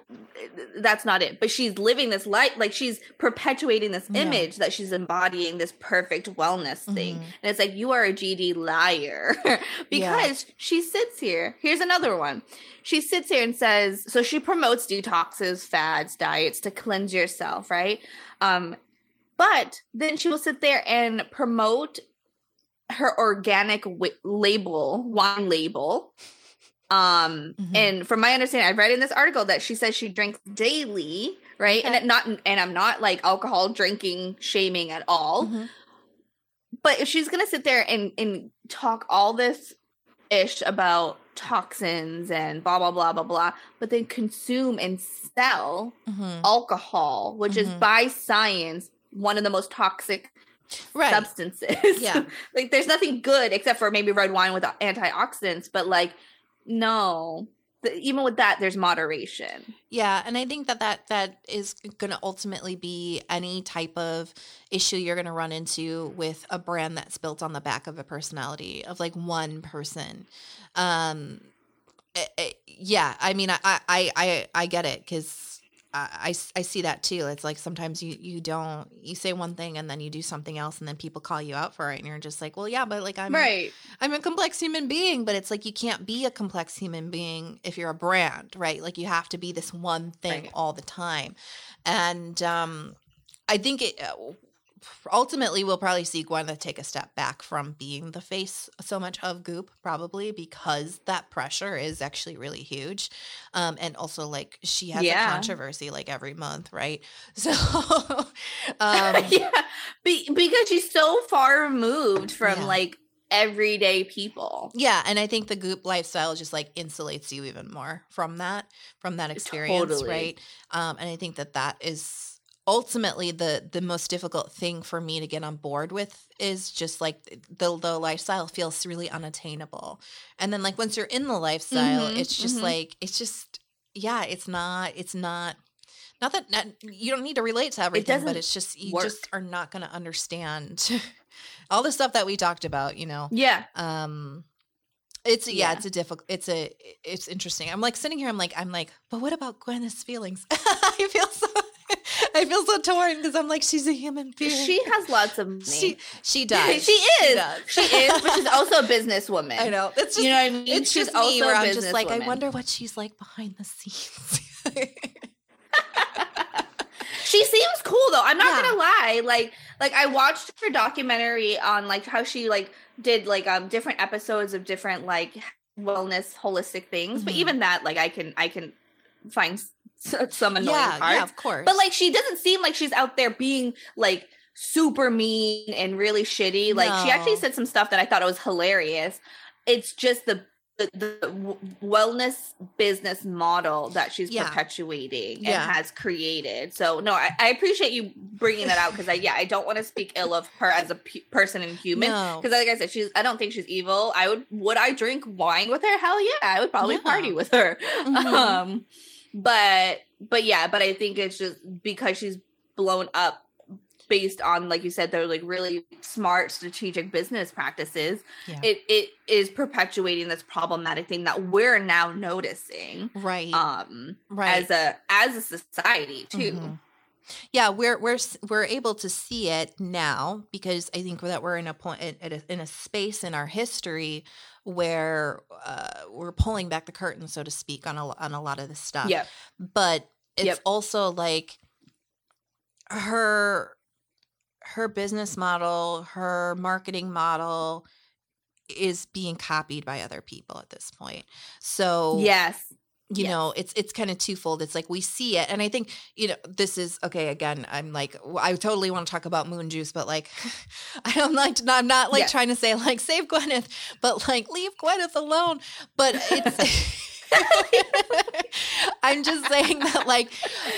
that's not it. But she's living this life, like she's perpetuating this Yeah. image that she's embodying this perfect wellness thing. Mhm. And it's like you are a GD liar because she sits here. Here's another one. She sits here and says, so she promotes detoxes, fads, diets to cleanse yourself, right? Um, but then she will sit there and promote her organic label, wine label. Um, Mhm. and from my understanding, I've read in this article that she says she drinks daily, right? And Okay. it not, and I'm not like alcohol drinking shaming at all. Mhm. But if she's gonna sit there and and talk all this ish about toxins and blah blah blah blah blah, but then consume and sell Mhm. alcohol, which is Mhm. by science one of the most toxic Right. substances. Yeah. like there's nothing good except for maybe red wine with antioxidants, but like no. The, even with that, there's moderation. Yeah, and I think that that that is going to ultimately be any type of issue you're going to run into with a brand that's built on the back of a personality of like one person. Um, eh, eh, yeah, I mean, I I I I get it because. I, I see that too. It's like sometimes you you don't you say one thing and then you do something else and then people call you out for it and you're just like, well, yeah, but like I'm right. I'm a complex human being, but it's like you can't be a complex human being if you're a brand, right? Like you have to be this one thing Right. all the time. And um, I think it uh, ultimately we'll probably see Gwyneth take a step back from being the face so much of Goop, probably because that pressure is actually really huge. Um, and also, like, she has Yeah. a controversy like every month, right? So, um, yeah, Be- because she's so far removed from Yeah. like everyday people. Yeah, and I think the goop lifestyle just like insulates you even more from that from that experience, Totally. right? Um, and I think that that is ultimately the the most difficult thing for me to get on board with is just like the the lifestyle feels really unattainable. And then like once you're in the lifestyle, Mhm, it's just mhm. like it's just yeah, it's not it's not not that not, you don't need to relate to everything, but it's just you work. just are not going to understand all the stuff that we talked about, you know Yeah. um it's yeah, Yeah. it's a difficult it's a it's interesting i'm like sitting here i'm like i'm like but what about gwyneth's feelings i feel so i feel so torn because i'm like she's a human being She has lots of money. she she does she is. She, does. She is, but she's also a businesswoman. i know it's just You know what I mean? it's she's just also me where i'm just like i wonder what she's like behind the scenes She seems cool though. I'm not Yeah. gonna lie. Like like I watched her documentary on like how she like did like um different episodes of different like wellness holistic things. But Mhm. even that like I can I can find some annoying yeah parts. yeah of course But like she doesn't seem like she's out there being like super mean and really shitty. Like she actually said some stuff that I thought was hilarious. It's just the the, the wellness business model that she's Yeah. perpetuating Yeah. and has created. So no, I, I appreciate you bringing that out because I yeah I don't want to speak ill of her as a person and human no because like I said she's I don't think she's evil. I would would I drink wine with her? Hell yeah, I would probably Yeah. party with her. Mhm. Um, but but yeah, but I think it's just because she's blown up based on like you said they're like really smart strategic business practices Yeah. it it is perpetuating this problematic thing that we're now noticing right um right as a as a society too Mhm. Yeah, we're we're we're able to see it now because I think that we're in a point in, in a, in a space in our history where uh, we're pulling back the curtain, so to speak, on a on a lot of this stuff. yep But it's Yep. also like her her business model, her marketing model is being copied by other people at this point. So yes you Yes. know it's it's kind of twofold it's like we see it and i think you know this is okay again i'm like i totally want to talk about moon juice but like i'm like i'm not like Yeah. trying to say like save gwyneth but like leave gwyneth alone but it's i'm just saying that like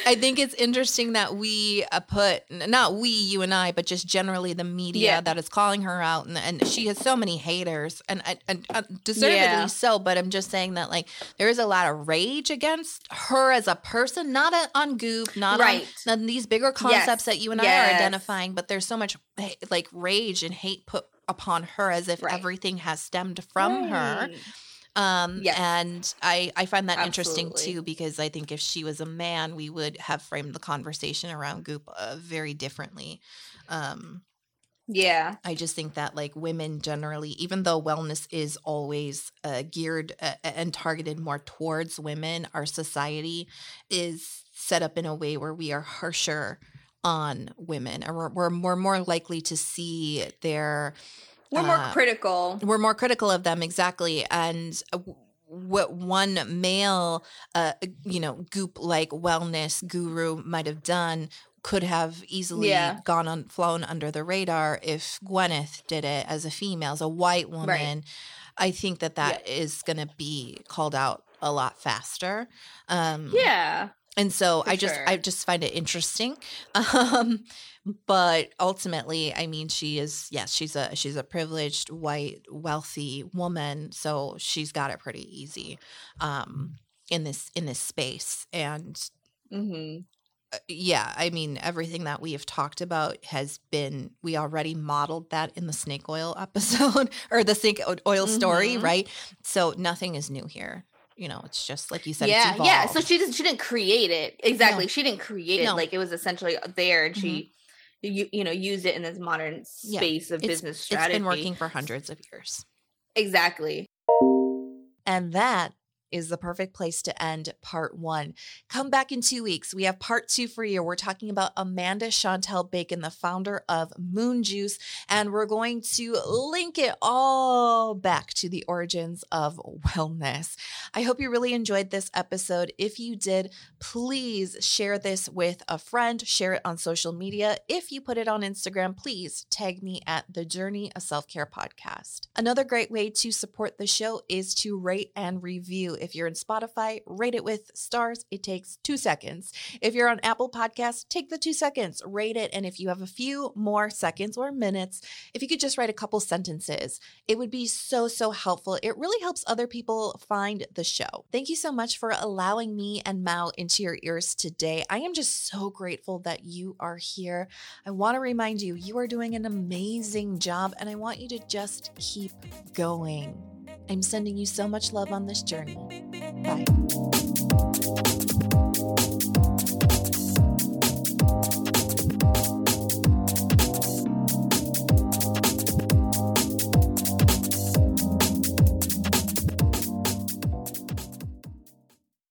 i think it's interesting that we uh, put not we you and i but just generally the media Yeah. that is calling her out and, and she has so many haters and, and, and uh, deservedly Yeah. so but i'm just saying that like there is a lot of rage against her as a person, not a, on Goop, not Right. on, on these bigger concepts that you and I are identifying. But there's so much eh, like rage and hate put upon her as if Right. everything has stemmed from her. Um, Yes. and I I find that interesting too because I think if she was a man, we would have framed the conversation around Goop uh, very differently. Um, yeah I just think that like women generally, even though wellness is always uh, geared uh, and targeted more towards women, our society is set up in a way where we are harsher on women, or we're, we're more more likely to see their we're more uh, critical. we're more critical of them exactly and uh, what one male uh you know goop like wellness guru might have done could have easily Yeah. gone on flown under the radar if gwyneth did it as a female as a white woman. I think that that is going to be called out a lot faster um yeah and so For i just sure. i just find it interesting. Um but ultimately i mean she is yes she's a she's a privileged white wealthy woman so she's got it pretty easy um in this in this space. And hmm uh, yeah i mean everything that we have talked about has been we already modeled that in the snake oil episode or the snake oil story Mhm. right? So nothing is new here you know it's just like you said yeah yeah so she didn't she didn't create it. Exactly she didn't create it like it was essentially there and mm-hmm. she you, you know used it in this modern Yeah. space of It's- business It's been working for hundreds of years. Exactly. And that is the perfect place to end part one. Come back in two weeks. We have part two for you. We're talking about Amanda Chantel Bacon, the founder of Moon Juice, and we're going to link it all back to the origins of wellness. I hope you really enjoyed this episode. If you did, please share this with a friend, share it on social media. If you put it on Instagram, please tag me at the Journey of Self Care Podcast. Another great way to support the show is to rate and review. If you're in Spotify, rate it with stars. It takes two seconds. If you're on Apple Podcasts, take the two seconds, rate it. And if you have a few more seconds or minutes, if you could just write a couple sentences, it would be so, so helpful. It really helps other people find the show. Thank you so much for allowing me and Mao into your ears today. I am just so grateful that you are here. I want to remind you, you are doing an amazing job, and I want you to just keep going. I'm sending you so much love on this journey. Bye.